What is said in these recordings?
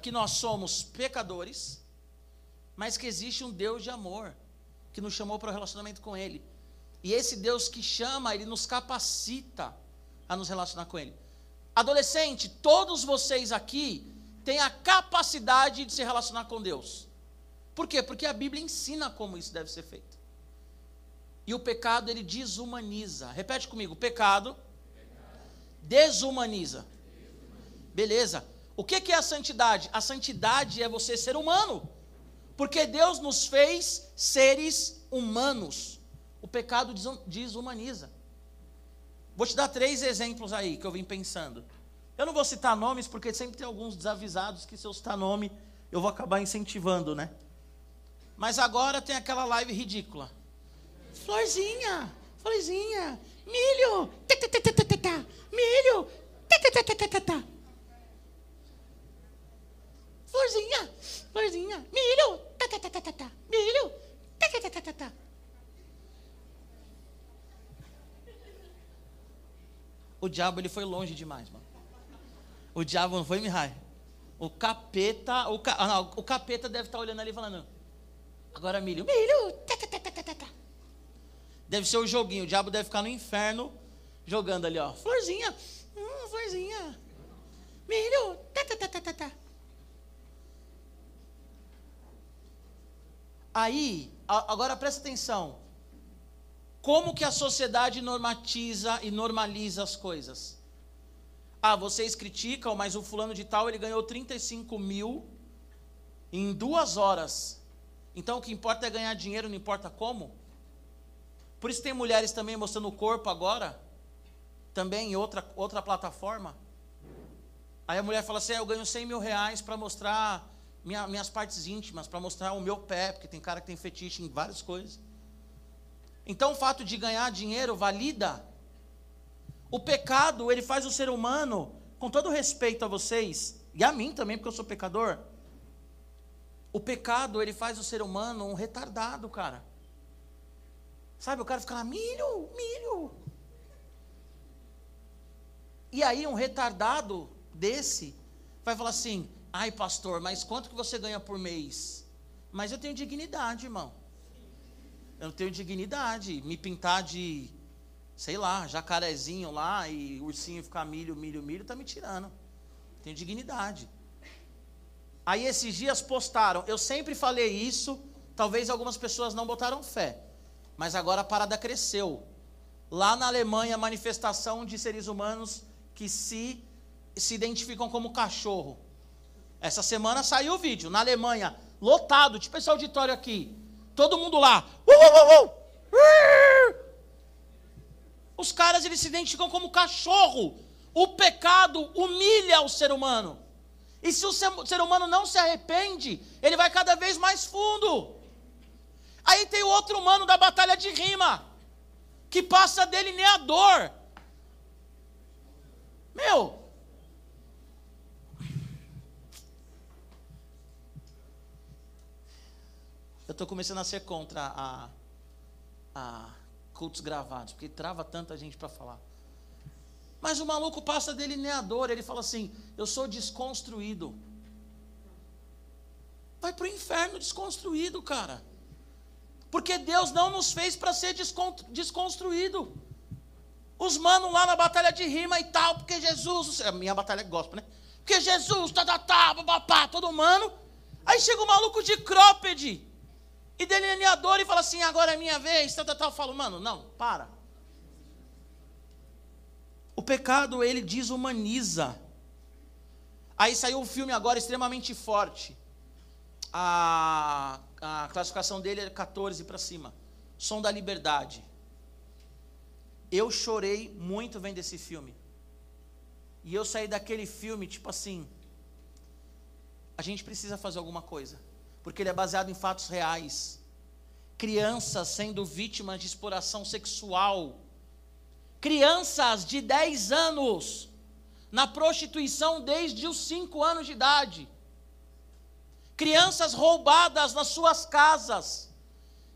que nós somos pecadores, mas que existe um Deus de amor que nos chamou para o relacionamento com Ele. E esse Deus que chama, Ele nos capacita a nos relacionar com Ele. Adolescente, todos vocês aqui têm a capacidade de se relacionar com Deus. Por quê? Porque a Bíblia ensina como isso deve ser feito. E o pecado, ele desumaniza. Repete comigo: o pecado, desumaniza. Beleza. O que é a santidade? A santidade é você ser humano. Porque Deus nos fez seres humanos. O pecado desumaniza. Vou te dar três exemplos aí que eu vim pensando. Eu não vou citar nomes, porque sempre tem alguns desavisados que se eu citar nome, eu vou acabar incentivando, né? Mas agora tem aquela live ridícula. Florzinha, florzinha, milho, milho, florzinha, florzinha, milho, milho, O diabo ele foi longe demais, mano. O diabo não foi Mihai. O capeta, o, ca, não, o capeta deve estar olhando ali falando. Agora milho, milho. Deve ser o joguinho. O diabo deve ficar no inferno jogando ali, ó. Florzinha. Hum, florzinha. Milho. Tá, tá, tá, tá, tá, tá. Aí, agora presta atenção. Como que a sociedade normatiza e normaliza as coisas? Ah, vocês criticam, mas o fulano de tal ele ganhou 35 mil em duas horas. Então o que importa é ganhar dinheiro, não importa como. Por isso tem mulheres também mostrando o corpo agora, também em outra, outra plataforma. Aí a mulher fala assim: ah, eu ganho 100 mil reais para mostrar minha, minhas partes íntimas, para mostrar o meu pé, porque tem cara que tem fetiche em várias coisas. Então o fato de ganhar dinheiro valida. O pecado, ele faz o ser humano, com todo respeito a vocês, e a mim também, porque eu sou pecador. O pecado, ele faz o ser humano um retardado, cara. Sabe, o cara fica lá, milho, milho. E aí um retardado desse vai falar assim: "Ai, pastor, mas quanto que você ganha por mês?" Mas eu tenho dignidade, irmão. Eu tenho dignidade. Me pintar de, sei lá, jacarezinho lá e ursinho ficar milho, milho, milho, tá me tirando. Tenho dignidade. Aí esses dias postaram, eu sempre falei isso, talvez algumas pessoas não botaram fé. Mas agora a parada cresceu. Lá na Alemanha, manifestação de seres humanos que se, se identificam como cachorro. Essa semana saiu o vídeo. Na Alemanha, lotado, tipo esse auditório aqui. Todo mundo lá. Uh, uh, uh, Os caras eles se identificam como cachorro. O pecado humilha o ser humano. E se o ser humano não se arrepende, ele vai cada vez mais fundo. Aí tem o outro humano da batalha de rima, que passa delineador. Meu, eu estou começando a ser contra a, a cultos gravados, porque trava tanta gente para falar. Mas o maluco passa delineador, ele fala assim: Eu sou desconstruído. Vai para o inferno desconstruído, cara. Porque Deus não nos fez para ser desconstruído. Os manos lá na batalha de rima e tal, porque Jesus, a minha batalha é gospel, né? Porque Jesus, tá, tá, tá, papá, todo mano. Aí chega o maluco de crópede e delineador e fala assim: agora é minha vez, tal, tal, tal. Eu falo, mano, não, para. O pecado, ele desumaniza. Aí saiu um filme agora extremamente forte. A a classificação dele é 14 para cima. Som da Liberdade. Eu chorei muito vendo esse filme. E eu saí daquele filme, tipo assim. A gente precisa fazer alguma coisa. Porque ele é baseado em fatos reais. Crianças sendo vítimas de exploração sexual. Crianças de 10 anos na prostituição desde os 5 anos de idade crianças roubadas nas suas casas,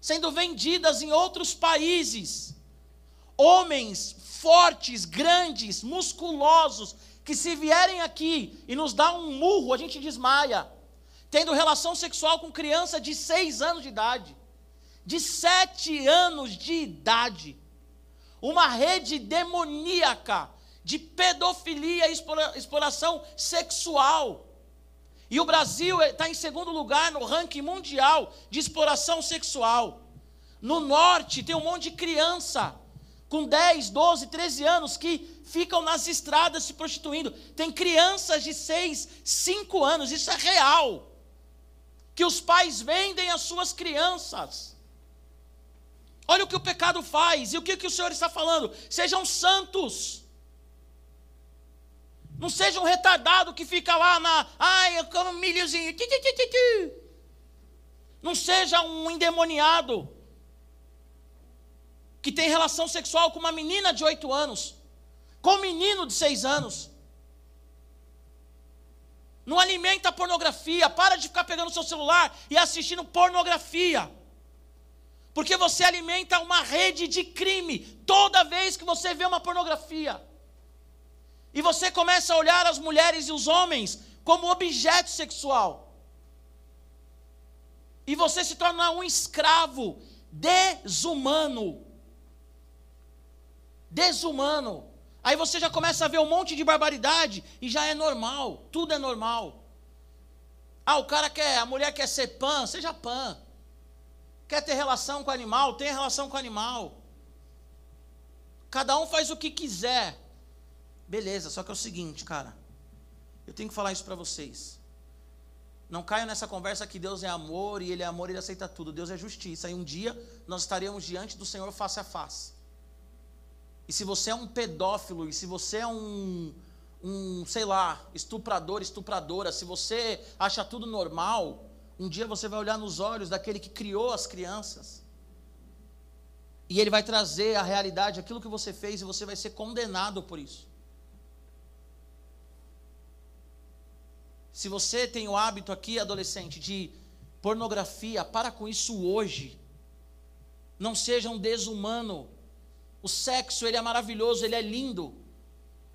sendo vendidas em outros países, homens fortes, grandes, musculosos, que se vierem aqui e nos dar um murro, a gente desmaia. Tendo relação sexual com criança de seis anos de idade, de sete anos de idade. Uma rede demoníaca de pedofilia e exploração sexual. E o Brasil está em segundo lugar no ranking mundial de exploração sexual. No norte tem um monte de criança com 10, 12, 13 anos que ficam nas estradas se prostituindo. Tem crianças de 6, 5 anos, isso é real. Que os pais vendem as suas crianças. Olha o que o pecado faz, e o que, que o Senhor está falando? Sejam santos. Não seja um retardado que fica lá na. Ai, eu como milhozinho. Não seja um endemoniado que tem relação sexual com uma menina de 8 anos com um menino de seis anos. Não alimenta a pornografia, para de ficar pegando seu celular e assistindo pornografia. Porque você alimenta uma rede de crime toda vez que você vê uma pornografia. E você começa a olhar as mulheres e os homens como objeto sexual. E você se torna um escravo desumano. Desumano. Aí você já começa a ver um monte de barbaridade e já é normal, tudo é normal. Ah, o cara quer, a mulher quer ser pan, seja pan. Quer ter relação com o animal, tenha relação com o animal. Cada um faz o que quiser. Beleza, só que é o seguinte, cara. Eu tenho que falar isso para vocês. Não caiam nessa conversa que Deus é amor e Ele é amor e Ele aceita tudo. Deus é justiça. E um dia nós estaremos diante do Senhor face a face. E se você é um pedófilo, e se você é um, um, sei lá, estuprador, estupradora, se você acha tudo normal, um dia você vai olhar nos olhos daquele que criou as crianças. E ele vai trazer a realidade, aquilo que você fez, e você vai ser condenado por isso. Se você tem o hábito aqui, adolescente, de pornografia, para com isso hoje. Não seja um desumano. O sexo, ele é maravilhoso, ele é lindo.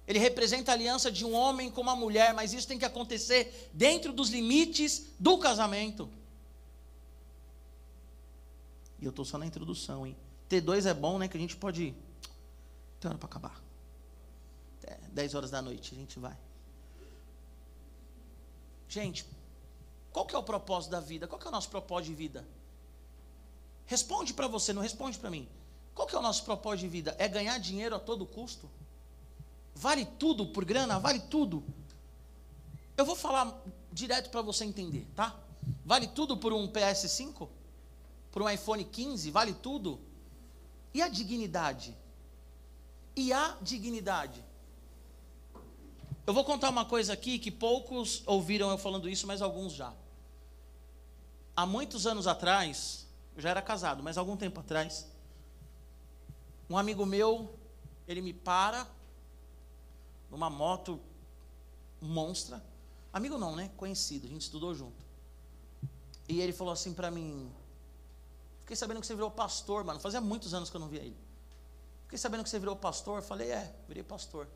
Ele representa a aliança de um homem com uma mulher, mas isso tem que acontecer dentro dos limites do casamento. E eu estou só na introdução, hein? T2 é bom, né? Que a gente pode. Tem hora para acabar. Até 10 horas da noite a gente vai. Gente, qual que é o propósito da vida? Qual que é o nosso propósito de vida? Responde para você, não responde para mim. Qual que é o nosso propósito de vida? É ganhar dinheiro a todo custo? Vale tudo por grana? Vale tudo? Eu vou falar direto para você entender, tá? Vale tudo por um PS5? Por um iPhone 15? Vale tudo? E a dignidade? E a dignidade? Eu vou contar uma coisa aqui que poucos ouviram eu falando isso, mas alguns já. Há muitos anos atrás, eu já era casado, mas algum tempo atrás, um amigo meu, ele me para numa moto monstra. Amigo não, né? Conhecido, a gente estudou junto. E ele falou assim para mim: Fiquei sabendo que você virou pastor, mano. Fazia muitos anos que eu não via ele. Fiquei sabendo que você virou pastor. Falei: É, virei pastor.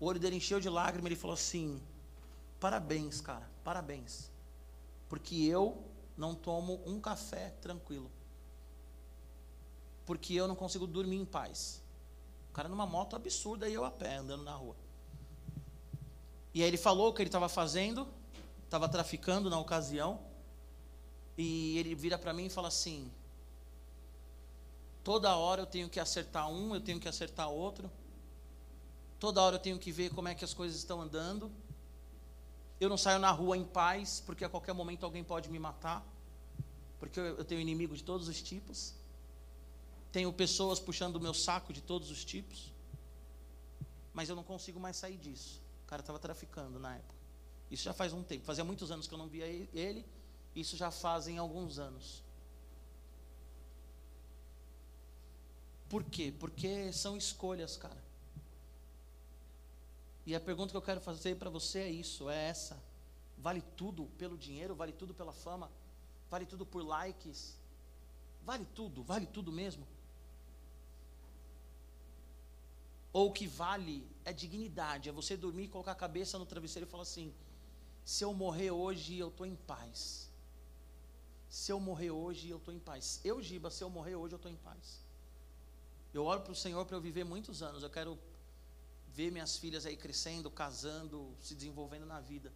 O olho dele encheu de lágrimas. Ele falou assim: Parabéns, cara, parabéns. Porque eu não tomo um café tranquilo porque eu não consigo dormir em paz. O cara numa moto absurda e eu a pé, andando na rua. E aí ele falou o que ele estava fazendo, estava traficando na ocasião, e ele vira para mim e fala assim: toda hora eu tenho que acertar um, eu tenho que acertar outro, toda hora eu tenho que ver como é que as coisas estão andando. Eu não saio na rua em paz, porque a qualquer momento alguém pode me matar, porque eu tenho inimigo de todos os tipos. Tenho pessoas puxando o meu saco de todos os tipos. Mas eu não consigo mais sair disso. O cara estava traficando na época. Isso já faz um tempo. Fazia muitos anos que eu não via ele. Isso já fazem alguns anos. Por quê? Porque são escolhas, cara. E a pergunta que eu quero fazer para você é isso, é essa. Vale tudo pelo dinheiro, vale tudo pela fama, vale tudo por likes, vale tudo, vale tudo mesmo. Ou o que vale é dignidade, é você dormir, colocar a cabeça no travesseiro e falar assim: se eu morrer hoje, eu estou em paz. Se eu morrer hoje, eu estou em paz. Eu, Giba, se eu morrer hoje, eu estou em paz. Eu oro para o Senhor para eu viver muitos anos. Eu quero ver minhas filhas aí crescendo, casando, se desenvolvendo na vida.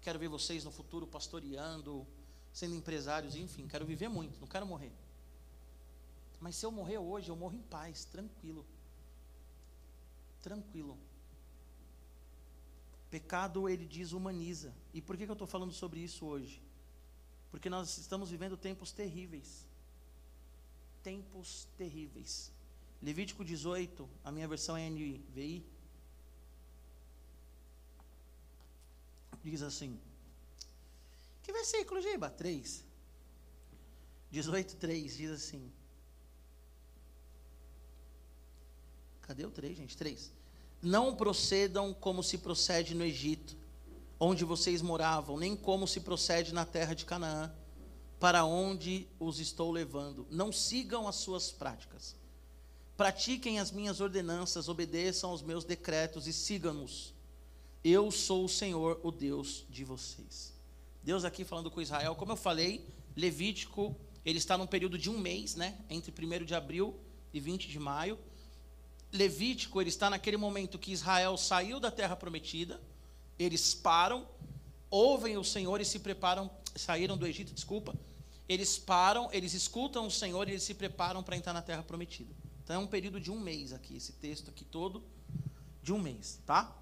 Quero ver vocês no futuro pastoreando, sendo empresários, enfim, quero viver muito, não quero morrer. Mas se eu morrer hoje, eu morro em paz, tranquilo. Tranquilo. Pecado, ele diz, humaniza. E por que, que eu estou falando sobre isso hoje? Porque nós estamos vivendo tempos terríveis. Tempos terríveis. Levítico 18, a minha versão é NVI. Diz assim: Que versículo, Giba? 3. 18, 3 diz assim: Cadê o 3, gente? 3. Não procedam como se procede no Egito, onde vocês moravam, nem como se procede na terra de Canaã, para onde os estou levando. Não sigam as suas práticas. Pratiquem as minhas ordenanças, obedeçam aos meus decretos e sigam-nos. Eu sou o Senhor, o Deus de vocês. Deus aqui falando com Israel, como eu falei, Levítico, ele está num período de um mês, né? Entre 1 de abril e 20 de maio. Levítico, ele está naquele momento que Israel saiu da terra prometida, eles param, ouvem o Senhor e se preparam, saíram do Egito, desculpa. Eles param, eles escutam o Senhor e eles se preparam para entrar na terra prometida. Então é um período de um mês aqui, esse texto aqui todo, de um mês, tá?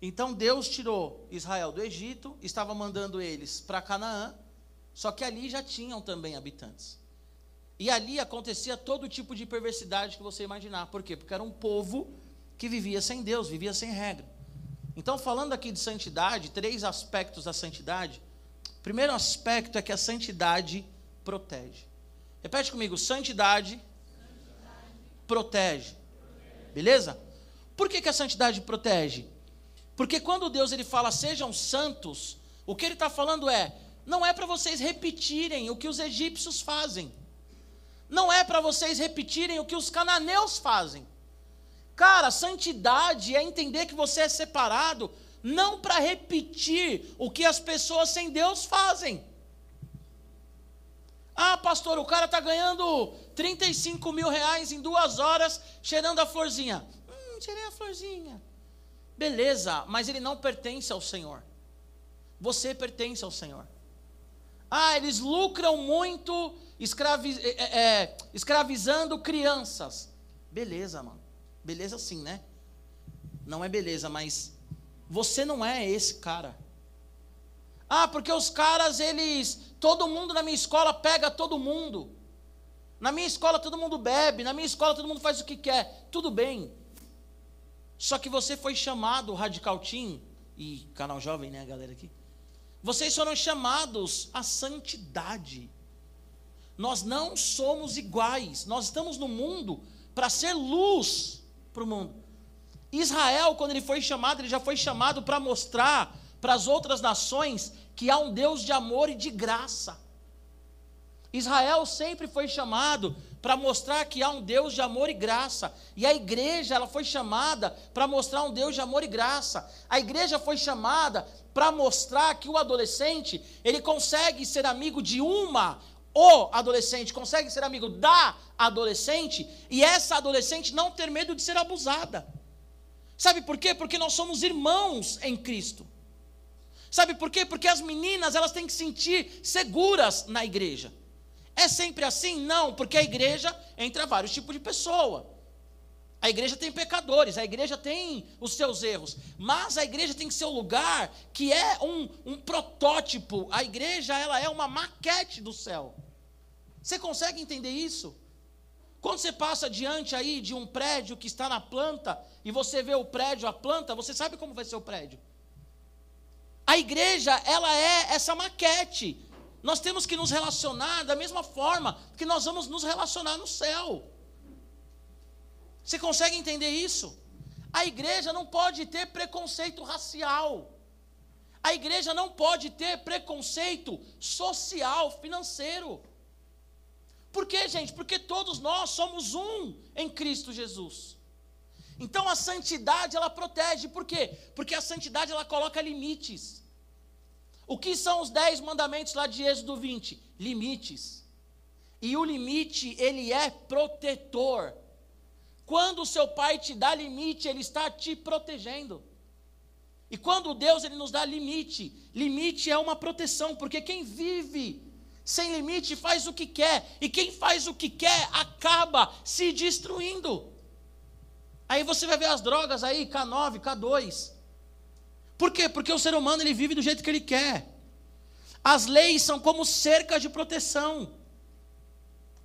Então Deus tirou Israel do Egito, estava mandando eles para Canaã, só que ali já tinham também habitantes. E ali acontecia todo tipo de perversidade que você imaginar. Por quê? Porque era um povo que vivia sem Deus, vivia sem regra. Então, falando aqui de santidade, três aspectos da santidade. O primeiro aspecto é que a santidade protege. Repete comigo: santidade, santidade. Protege. protege. Beleza? Por que, que a santidade protege? Porque quando Deus ele fala sejam santos, o que ele está falando é, não é para vocês repetirem o que os egípcios fazem. Não é para vocês repetirem o que os cananeus fazem. Cara, santidade é entender que você é separado, não para repetir o que as pessoas sem Deus fazem. Ah, pastor, o cara está ganhando 35 mil reais em duas horas cheirando a florzinha. Hum, cheirei a florzinha. Beleza, mas ele não pertence ao Senhor. Você pertence ao Senhor. Ah, eles lucram muito escravi é, é, é, escravizando crianças. Beleza, mano. Beleza sim, né? Não é beleza, mas você não é esse cara. Ah, porque os caras, eles. Todo mundo na minha escola pega todo mundo. Na minha escola todo mundo bebe, na minha escola todo mundo faz o que quer. Tudo bem. Só que você foi chamado, Radical Team, e canal jovem, né, a galera aqui? Vocês foram chamados à santidade. Nós não somos iguais. Nós estamos no mundo para ser luz para o mundo. Israel, quando ele foi chamado, ele já foi chamado para mostrar para as outras nações que há um Deus de amor e de graça. Israel sempre foi chamado para mostrar que há um Deus de amor e graça. E a igreja, ela foi chamada para mostrar um Deus de amor e graça. A igreja foi chamada para mostrar que o adolescente, ele consegue ser amigo de uma o adolescente consegue ser amigo da adolescente e essa adolescente não ter medo de ser abusada. Sabe por quê? Porque nós somos irmãos em Cristo. Sabe por quê? Porque as meninas, elas têm que sentir seguras na igreja. É sempre assim? Não, porque a igreja entra vários tipos de pessoa. A igreja tem pecadores, a igreja tem os seus erros, mas a igreja tem seu lugar que é um, um protótipo. A igreja ela é uma maquete do céu. Você consegue entender isso? Quando você passa diante aí de um prédio que está na planta e você vê o prédio, a planta, você sabe como vai ser o prédio. A igreja, ela é essa maquete. Nós temos que nos relacionar da mesma forma que nós vamos nos relacionar no céu. Você consegue entender isso? A igreja não pode ter preconceito racial. A igreja não pode ter preconceito social, financeiro. Por quê, gente? Porque todos nós somos um em Cristo Jesus. Então a santidade ela protege, por quê? Porque a santidade ela coloca limites. O que são os dez mandamentos lá de Êxodo 20? Limites. E o limite, ele é protetor. Quando o seu pai te dá limite, ele está te protegendo. E quando Deus ele nos dá limite, limite é uma proteção, porque quem vive sem limite faz o que quer, e quem faz o que quer acaba se destruindo. Aí você vai ver as drogas aí, K9, K2. Por quê? Porque o ser humano ele vive do jeito que ele quer. As leis são como cerca de proteção.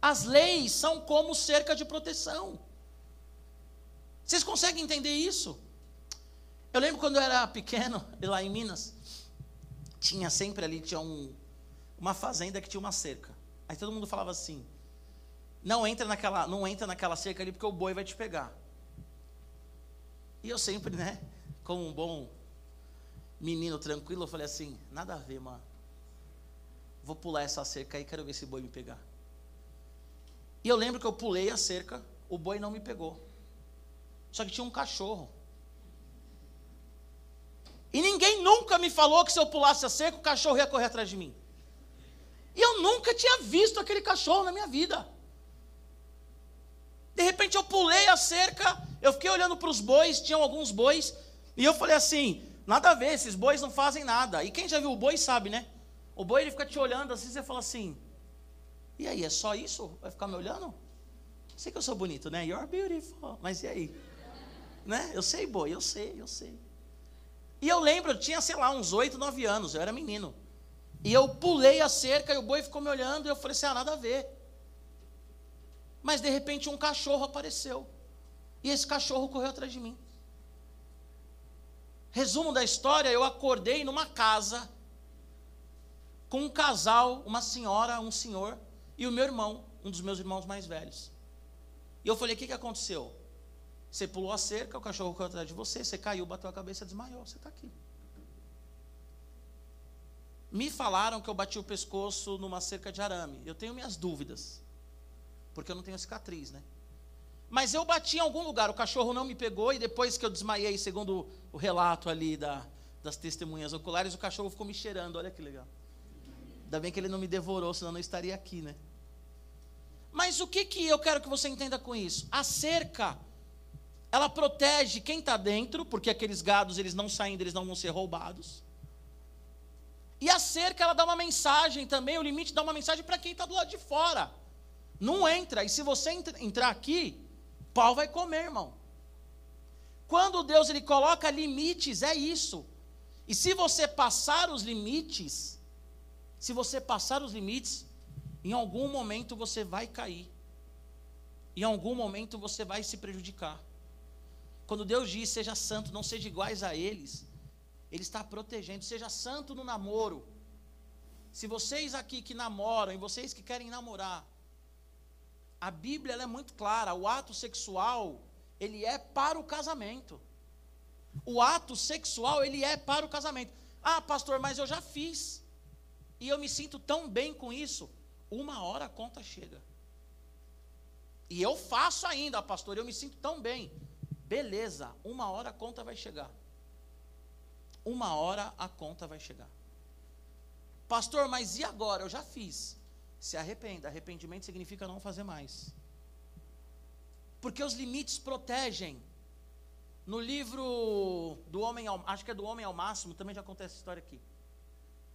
As leis são como cerca de proteção. Vocês conseguem entender isso? Eu lembro quando eu era pequeno, lá em Minas, tinha sempre ali, tinha um, uma fazenda que tinha uma cerca. Aí todo mundo falava assim: não entra naquela, não entra naquela cerca ali porque o boi vai te pegar. E eu sempre, né, como um bom menino tranquilo, eu falei assim: nada a ver, mano. Vou pular essa cerca aí, quero ver se o boi me pegar. E eu lembro que eu pulei a cerca, o boi não me pegou. Só que tinha um cachorro. E ninguém nunca me falou que se eu pulasse a cerca, o cachorro ia correr atrás de mim. E eu nunca tinha visto aquele cachorro na minha vida. De repente eu pulei a cerca, eu fiquei olhando para os bois, tinham alguns bois, e eu falei assim: nada a ver, esses bois não fazem nada. E quem já viu o boi sabe, né? O boi ele fica te olhando assim, você fala assim: e aí, é só isso? Vai ficar me olhando? Sei que eu sou bonito, né? You're beautiful. Mas e aí? Né? Eu sei, boi, eu sei, eu sei. E eu lembro, eu tinha, sei lá, uns oito, nove anos, eu era menino. E eu pulei a cerca e o boi ficou me olhando e eu falei assim: ah, nada a ver. Mas de repente um cachorro apareceu. E esse cachorro correu atrás de mim. Resumo da história: eu acordei numa casa com um casal, uma senhora, um senhor e o meu irmão, um dos meus irmãos mais velhos. E eu falei: o que, que aconteceu? Você pulou a cerca, o cachorro correu atrás de você, você caiu, bateu a cabeça, desmaiou, você está aqui. Me falaram que eu bati o pescoço numa cerca de arame. Eu tenho minhas dúvidas porque eu não tenho cicatriz, né? Mas eu bati em algum lugar, o cachorro não me pegou, e depois que eu desmaiei, segundo o relato ali da, das testemunhas oculares, o cachorro ficou me cheirando, olha que legal. Ainda bem que ele não me devorou, senão eu não estaria aqui, né? Mas o que, que eu quero que você entenda com isso? A cerca, ela protege quem está dentro, porque aqueles gados, eles não saindo, eles não vão ser roubados. E a cerca, ela dá uma mensagem também, o limite dá uma mensagem para quem está do lado de fora. Não entra. E se você entrar aqui, pau vai comer, irmão. Quando Deus ele coloca limites, é isso. E se você passar os limites, se você passar os limites, em algum momento você vai cair. Em algum momento você vai se prejudicar. Quando Deus diz seja santo, não seja iguais a eles, Ele está protegendo. Seja santo no namoro. Se vocês aqui que namoram e vocês que querem namorar, a Bíblia é muito clara, o ato sexual, ele é para o casamento. O ato sexual, ele é para o casamento. Ah, pastor, mas eu já fiz. E eu me sinto tão bem com isso. Uma hora a conta chega. E eu faço ainda, pastor, eu me sinto tão bem. Beleza, uma hora a conta vai chegar. Uma hora a conta vai chegar. Pastor, mas e agora? Eu já fiz se arrependa. Arrependimento significa não fazer mais. Porque os limites protegem. No livro do Homem ao, acho que é do Homem ao Máximo, também já acontece essa história aqui.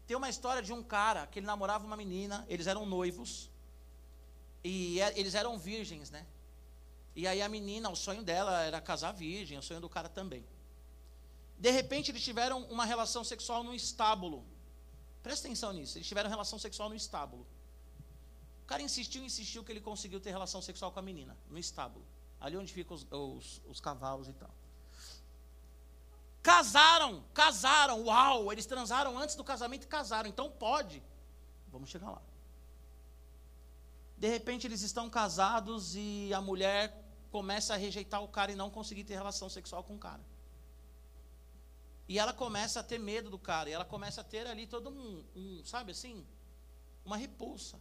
Tem uma história de um cara que ele namorava uma menina, eles eram noivos, e é, eles eram virgens, né? E aí a menina, o sonho dela era casar virgem, o sonho do cara também. De repente eles tiveram uma relação sexual no estábulo. Presta atenção nisso, eles tiveram relação sexual no estábulo cara insistiu, insistiu que ele conseguiu ter relação sexual com a menina, no estábulo. Ali onde ficam os, os, os cavalos e tal. Casaram, casaram, uau, eles transaram antes do casamento e casaram, então pode. Vamos chegar lá. De repente eles estão casados e a mulher começa a rejeitar o cara e não conseguir ter relação sexual com o cara. E ela começa a ter medo do cara, e ela começa a ter ali todo um, um sabe assim, uma repulsa.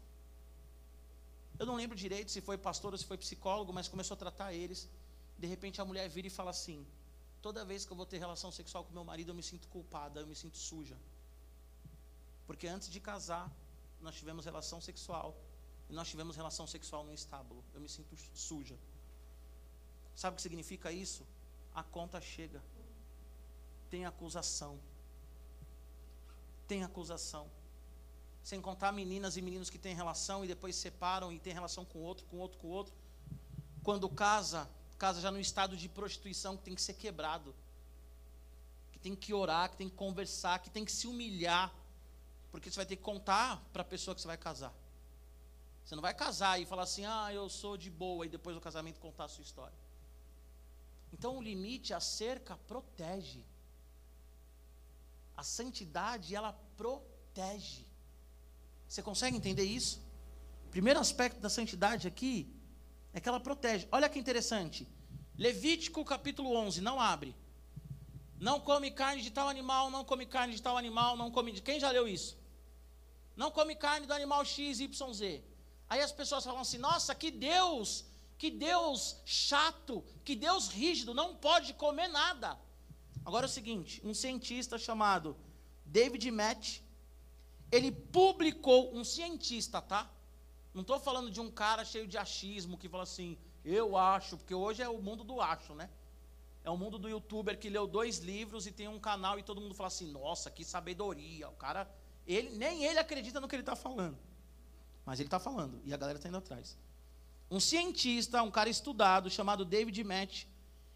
Eu não lembro direito se foi pastor ou se foi psicólogo, mas começou a tratar eles. De repente a mulher vira e fala assim: toda vez que eu vou ter relação sexual com meu marido, eu me sinto culpada, eu me sinto suja. Porque antes de casar, nós tivemos relação sexual. E nós tivemos relação sexual no estábulo. Eu me sinto suja. Sabe o que significa isso? A conta chega. Tem acusação. Tem acusação. Sem contar meninas e meninos que têm relação e depois separam e têm relação com outro, com outro, com outro. Quando casa, casa já no estado de prostituição que tem que ser quebrado. Que tem que orar, que tem que conversar, que tem que se humilhar. Porque você vai ter que contar para a pessoa que você vai casar. Você não vai casar e falar assim, ah, eu sou de boa, e depois do casamento contar a sua história. Então o limite, a cerca, protege. A santidade, ela protege. Você consegue entender isso? Primeiro aspecto da santidade aqui é que ela protege. Olha que interessante. Levítico capítulo 11, não abre. Não come carne de tal animal, não come carne de tal animal, não come de. Quem já leu isso? Não come carne do animal X, Y, Z. Aí as pessoas falam assim: nossa, que Deus, que Deus chato, que Deus rígido, não pode comer nada. Agora é o seguinte: um cientista chamado David Matt, ele publicou, um cientista, tá? Não estou falando de um cara cheio de achismo que fala assim, eu acho, porque hoje é o mundo do acho, né? É o mundo do youtuber que leu dois livros e tem um canal e todo mundo fala assim, nossa, que sabedoria. O cara, ele, nem ele acredita no que ele está falando. Mas ele está falando e a galera está indo atrás. Um cientista, um cara estudado, chamado David Matt,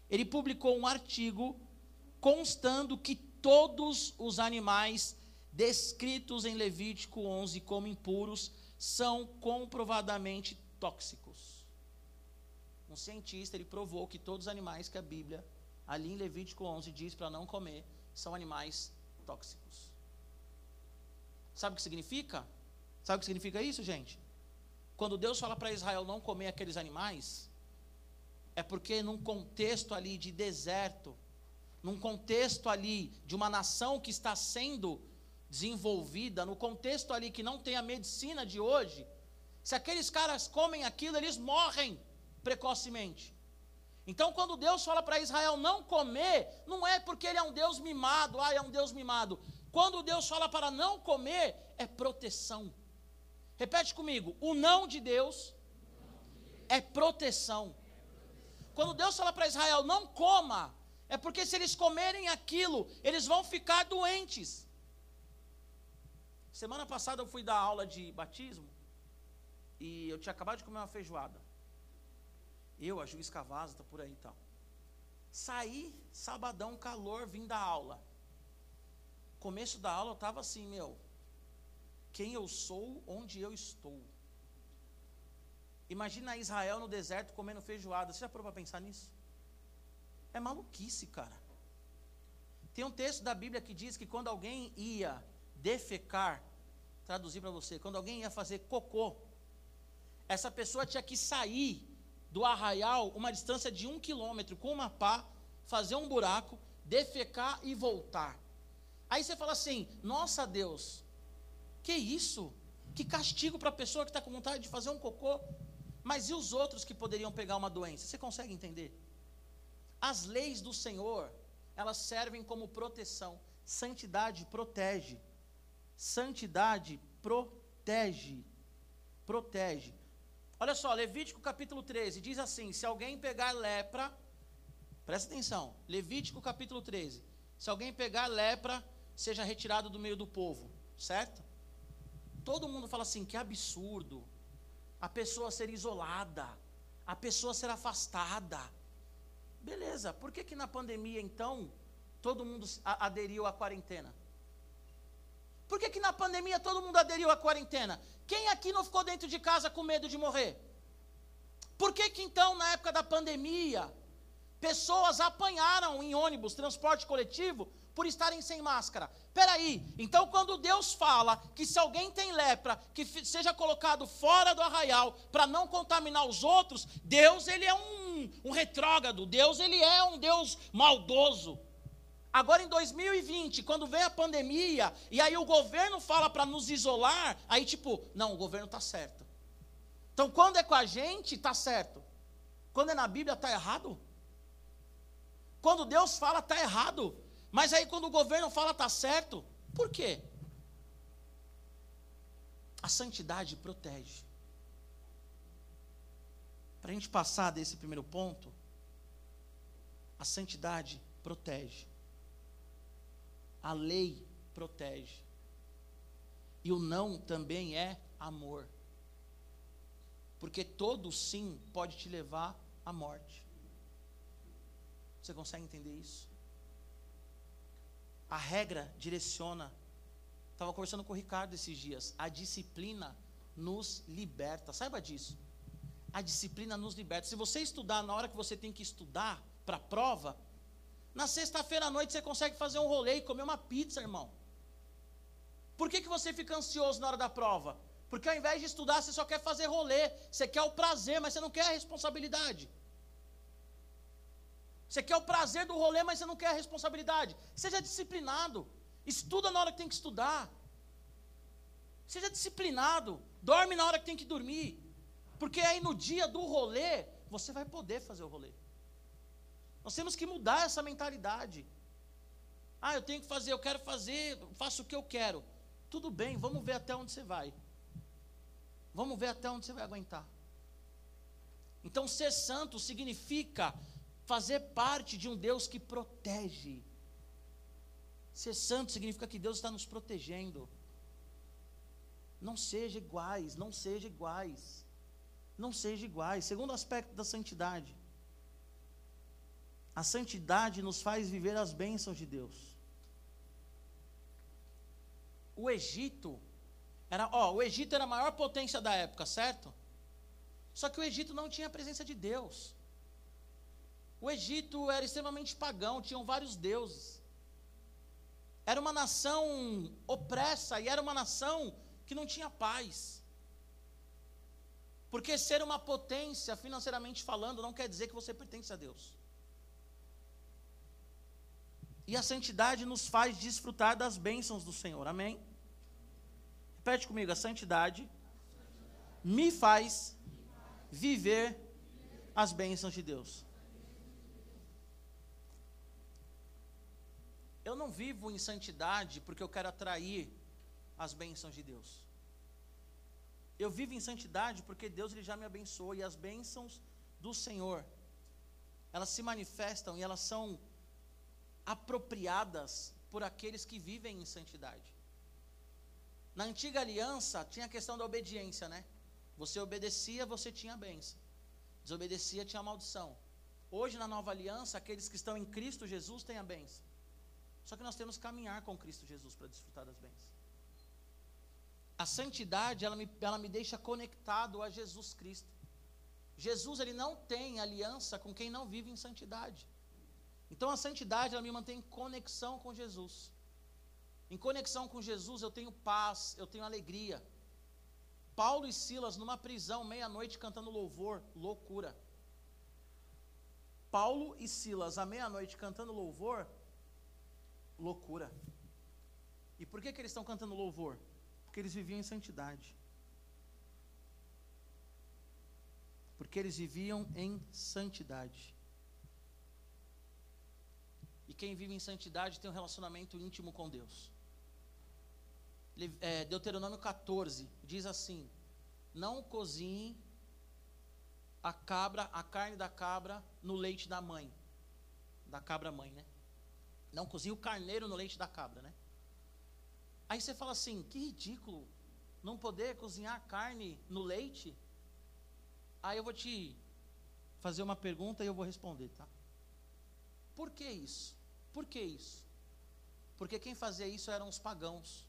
ele publicou um artigo constando que todos os animais descritos em Levítico 11 como impuros são comprovadamente tóxicos. Um cientista, ele provou que todos os animais que a Bíblia, ali em Levítico 11, diz para não comer, são animais tóxicos. Sabe o que significa? Sabe o que significa isso, gente? Quando Deus fala para Israel não comer aqueles animais, é porque num contexto ali de deserto, num contexto ali de uma nação que está sendo desenvolvida, no contexto ali que não tem a medicina de hoje, se aqueles caras comem aquilo, eles morrem precocemente. Então, quando Deus fala para Israel não comer, não é porque ele é um Deus mimado, ah, é um Deus mimado. Quando Deus fala para não comer, é proteção. Repete comigo: o não de Deus é proteção. Quando Deus fala para Israel não coma, é porque se eles comerem aquilo, eles vão ficar doentes. Semana passada eu fui dar aula de batismo e eu tinha acabado de comer uma feijoada. Eu, a Juiz Cavazza, tá por aí e tal. Saí, sabadão, calor, vim da aula. Começo da aula eu estava assim, meu, quem eu sou, onde eu estou. Imagina Israel no deserto comendo feijoada. Você já parou para pensar nisso? É maluquice, cara. Tem um texto da Bíblia que diz que quando alguém ia defecar, traduzir para você, quando alguém ia fazer cocô, essa pessoa tinha que sair do arraial uma distância de um quilômetro com uma pá, fazer um buraco, defecar e voltar. Aí você fala assim: Nossa Deus, que isso? Que castigo para a pessoa que está com vontade de fazer um cocô. Mas e os outros que poderiam pegar uma doença? Você consegue entender? As leis do Senhor, elas servem como proteção. Santidade protege. Santidade protege. Protege. Olha só, Levítico capítulo 13 diz assim: se alguém pegar lepra, presta atenção, Levítico capítulo 13: se alguém pegar lepra, seja retirado do meio do povo, certo? Todo mundo fala assim: que absurdo, a pessoa ser isolada, a pessoa ser afastada. Beleza, por que, que na pandemia então todo mundo aderiu à quarentena? Por que, que na pandemia todo mundo aderiu à quarentena? Quem aqui não ficou dentro de casa com medo de morrer? Por que, que então, na época da pandemia, pessoas apanharam em ônibus, transporte coletivo, por estarem sem máscara. Peraí, então quando Deus fala que se alguém tem lepra, que seja colocado fora do arraial para não contaminar os outros, Deus ele é um, um retrógrado, Deus ele é um Deus maldoso. Agora em 2020, quando vem a pandemia, e aí o governo fala para nos isolar, aí tipo, não, o governo está certo. Então quando é com a gente, está certo. Quando é na Bíblia, está errado? Quando Deus fala, está errado. Mas aí quando o governo fala, está certo. Por quê? A santidade protege. Para a gente passar desse primeiro ponto, a santidade protege. A lei protege. E o não também é amor. Porque todo sim pode te levar à morte. Você consegue entender isso? A regra direciona. Estava conversando com o Ricardo esses dias. A disciplina nos liberta. Saiba disso. A disciplina nos liberta. Se você estudar na hora que você tem que estudar para a prova, na sexta-feira à noite você consegue fazer um rolê e comer uma pizza, irmão. Por que, que você fica ansioso na hora da prova? Porque ao invés de estudar, você só quer fazer rolê. Você quer o prazer, mas você não quer a responsabilidade. Você quer o prazer do rolê, mas você não quer a responsabilidade. Seja disciplinado. Estuda na hora que tem que estudar. Seja disciplinado. Dorme na hora que tem que dormir. Porque aí no dia do rolê, você vai poder fazer o rolê. Nós temos que mudar essa mentalidade. Ah, eu tenho que fazer, eu quero fazer, faço o que eu quero. Tudo bem, vamos ver até onde você vai. Vamos ver até onde você vai aguentar. Então, ser santo significa fazer parte de um Deus que protege. Ser santo significa que Deus está nos protegendo. Não seja iguais, não seja iguais. Não seja iguais. Segundo aspecto da santidade. A santidade nos faz viver as bênçãos de Deus. O Egito era, ó, o Egito era a maior potência da época, certo? Só que o Egito não tinha a presença de Deus. O Egito era extremamente pagão, tinham vários deuses. Era uma nação opressa e era uma nação que não tinha paz. Porque ser uma potência, financeiramente falando, não quer dizer que você pertence a Deus. E a santidade nos faz desfrutar das bênçãos do Senhor. Amém? Repete comigo, a santidade me faz viver as bênçãos de Deus. Eu não vivo em santidade porque eu quero atrair as bênçãos de Deus. Eu vivo em santidade porque Deus ele já me abençoou e as bênçãos do Senhor, elas se manifestam e elas são apropriadas por aqueles que vivem em santidade. Na antiga aliança tinha a questão da obediência, né? Você obedecia, você tinha bênção. Desobedecia, tinha maldição. Hoje, na nova aliança, aqueles que estão em Cristo Jesus têm a bênção. Só que nós temos que caminhar com Cristo Jesus para desfrutar das bênçãos. A santidade, ela me, ela me deixa conectado a Jesus Cristo. Jesus, ele não tem aliança com quem não vive em santidade. Então, a santidade, ela me mantém em conexão com Jesus. Em conexão com Jesus, eu tenho paz, eu tenho alegria. Paulo e Silas numa prisão, meia-noite, cantando louvor, loucura. Paulo e Silas à meia-noite cantando louvor, loucura. E por que, que eles estão cantando louvor? Porque eles viviam em santidade. Porque eles viviam em santidade. E quem vive em santidade tem um relacionamento íntimo com Deus é, Deuteronômio 14 diz assim: Não cozinhe a cabra, a carne da cabra no leite da mãe, da cabra mãe, né? Não cozinhe o carneiro no leite da cabra, né? Aí você fala assim: que ridículo, não poder cozinhar carne no leite. Aí eu vou te fazer uma pergunta e eu vou responder, tá? Por que isso? Por que isso? Porque quem fazia isso eram os pagãos.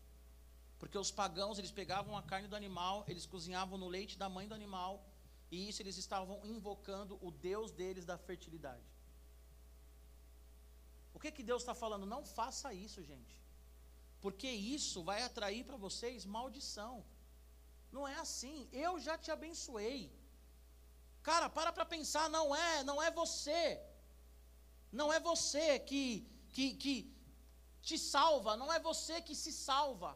Porque os pagãos, eles pegavam a carne do animal, eles cozinhavam no leite da mãe do animal, e isso eles estavam invocando o Deus deles da fertilidade. O que que Deus está falando? Não faça isso, gente. Porque isso vai atrair para vocês maldição. Não é assim. Eu já te abençoei. Cara, para para pensar, não é, não é você. Não é você que, que, que te salva, não é você que se salva.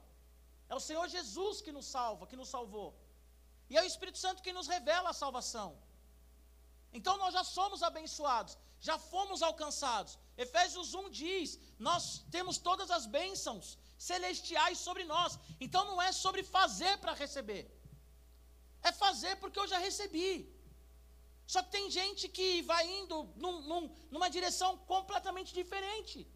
É o Senhor Jesus que nos salva, que nos salvou. E é o Espírito Santo que nos revela a salvação. Então nós já somos abençoados, já fomos alcançados. Efésios 1 diz: Nós temos todas as bênçãos celestiais sobre nós. Então não é sobre fazer para receber, é fazer porque eu já recebi. Só que tem gente que vai indo num, num, numa direção completamente diferente.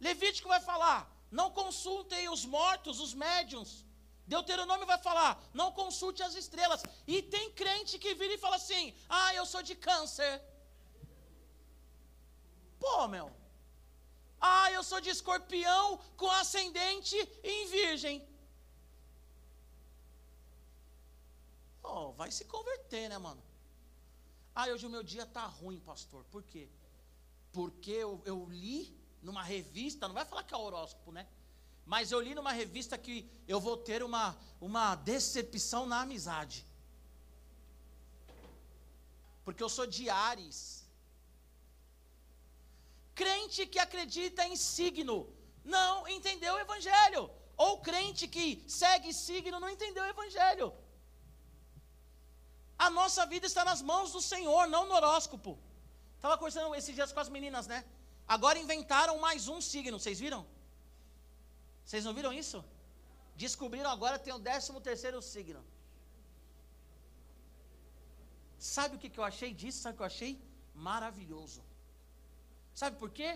Levítico vai falar: não consultem os mortos, os médiums. Deuteronômio vai falar: não consulte as estrelas. E tem crente que vira e fala assim: ah, eu sou de câncer. Pô, meu. Ah, eu sou de escorpião com ascendente em virgem. Oh, vai se converter, né, mano? Ah, hoje o meu dia tá ruim, pastor. Por quê? Porque eu, eu li numa revista, não vai falar que é horóscopo, né? Mas eu li numa revista que eu vou ter uma, uma decepção na amizade. Porque eu sou de Ares. Crente que acredita em signo não entendeu o evangelho. Ou crente que segue signo não entendeu o evangelho. A nossa vida está nas mãos do Senhor, não no horóscopo. Estava conversando esses dias com as meninas, né? Agora inventaram mais um signo, vocês viram? Vocês não viram isso? Descobriram agora tem o décimo terceiro signo. Sabe o que, que eu achei disso? Sabe o que eu achei? Maravilhoso. Sabe por quê?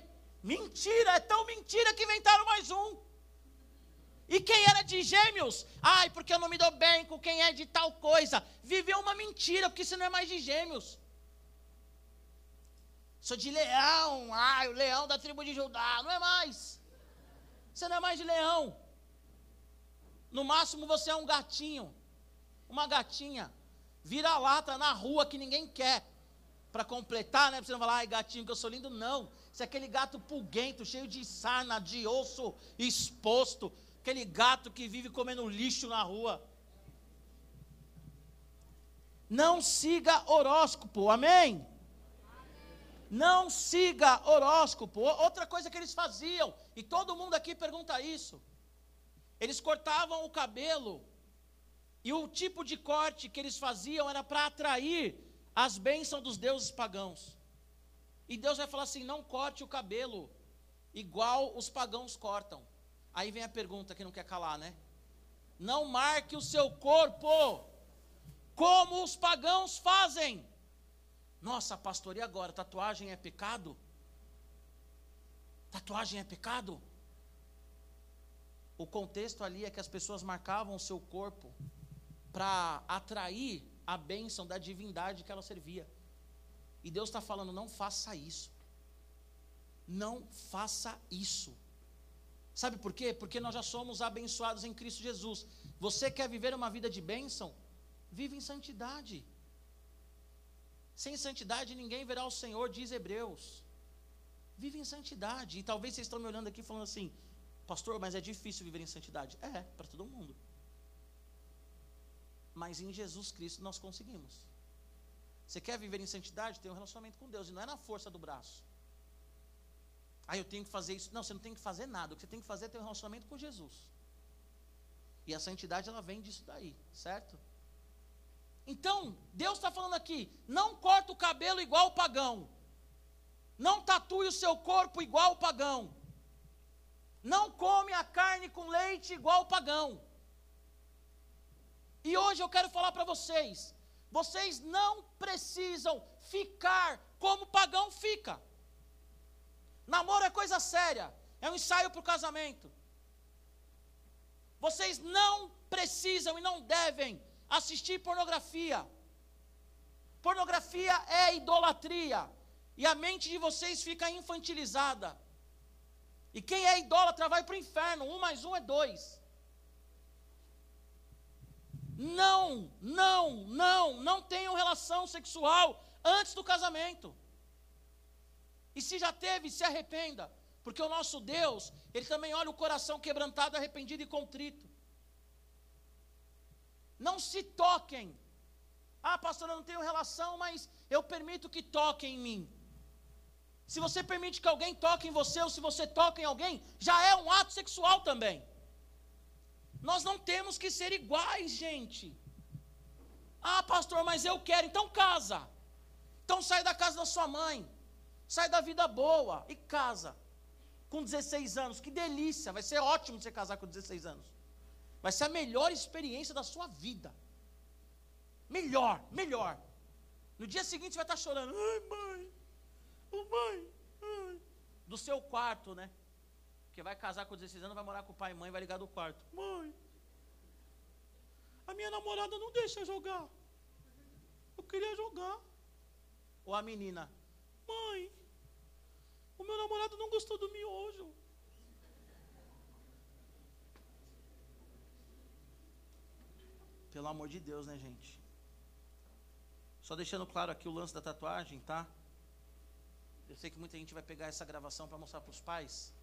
Mentira, é tão mentira que inventaram mais um. E quem era de gêmeos? Ai, porque eu não me dou bem com quem é de tal coisa. Viveu uma mentira, porque você não é mais de gêmeos. Sou de leão, ai, o leão da tribo de Judá. Não é mais. Você não é mais de leão. No máximo você é um gatinho. Uma gatinha. Vira lata na rua que ninguém quer. Para completar, né? Pra você não falar, ai, gatinho, que eu sou lindo. Não. Você é aquele gato pulguento, cheio de sarna, de osso exposto aquele gato que vive comendo lixo na rua. Não siga horóscopo, amém? Não siga horóscopo. Outra coisa que eles faziam, e todo mundo aqui pergunta isso. Eles cortavam o cabelo, e o tipo de corte que eles faziam era para atrair as bênçãos dos deuses pagãos. E Deus vai falar assim: não corte o cabelo igual os pagãos cortam. Aí vem a pergunta que não quer calar, né? Não marque o seu corpo como os pagãos fazem. Nossa, pastor, e agora? Tatuagem é pecado? Tatuagem é pecado? O contexto ali é que as pessoas marcavam o seu corpo para atrair a bênção da divindade que ela servia. E Deus está falando: não faça isso. Não faça isso. Sabe por quê? Porque nós já somos abençoados em Cristo Jesus. Você quer viver uma vida de bênção? Vive em santidade. Sem santidade ninguém verá o Senhor, diz Hebreus. Vive em santidade. E talvez vocês estão me olhando aqui falando assim, pastor, mas é difícil viver em santidade. É, para todo mundo. Mas em Jesus Cristo nós conseguimos. Você quer viver em santidade? Tem um relacionamento com Deus. E não é na força do braço. Ah, eu tenho que fazer isso. Não, você não tem que fazer nada. O que você tem que fazer é ter um relacionamento com Jesus. E a santidade, ela vem disso daí, certo? Então, Deus está falando aqui: não corta o cabelo igual o pagão. Não tatue o seu corpo igual o pagão. Não come a carne com leite igual o pagão. E hoje eu quero falar para vocês: vocês não precisam ficar como pagão fica. Namoro é coisa séria, é um ensaio para o casamento. Vocês não precisam e não devem assistir pornografia. Pornografia é idolatria. E a mente de vocês fica infantilizada. E quem é idólatra vai para o inferno. Um mais um é dois. Não, não, não, não tenham relação sexual antes do casamento. E se já teve, se arrependa. Porque o nosso Deus, Ele também olha o coração quebrantado, arrependido e contrito. Não se toquem. Ah, pastor, eu não tenho relação, mas eu permito que toquem em mim. Se você permite que alguém toque em você, ou se você toca em alguém, já é um ato sexual também. Nós não temos que ser iguais, gente. Ah, pastor, mas eu quero, então casa. Então sai da casa da sua mãe, sai da vida boa e casa. Com 16 anos, que delícia, vai ser ótimo você casar com 16 anos. Vai ser a melhor experiência da sua vida. Melhor, melhor. No dia seguinte você vai estar chorando. Ai, mãe, oh, mãe, ai. Do seu quarto, né? Porque vai casar com 16 anos, vai morar com o pai e mãe, vai ligar do quarto. Mãe, a minha namorada não deixa jogar. Eu queria jogar. Ou a menina, mãe, o meu namorado não gostou do miojo. Pelo amor de Deus, né, gente? Só deixando claro aqui o lance da tatuagem, tá? Eu sei que muita gente vai pegar essa gravação para mostrar para os pais.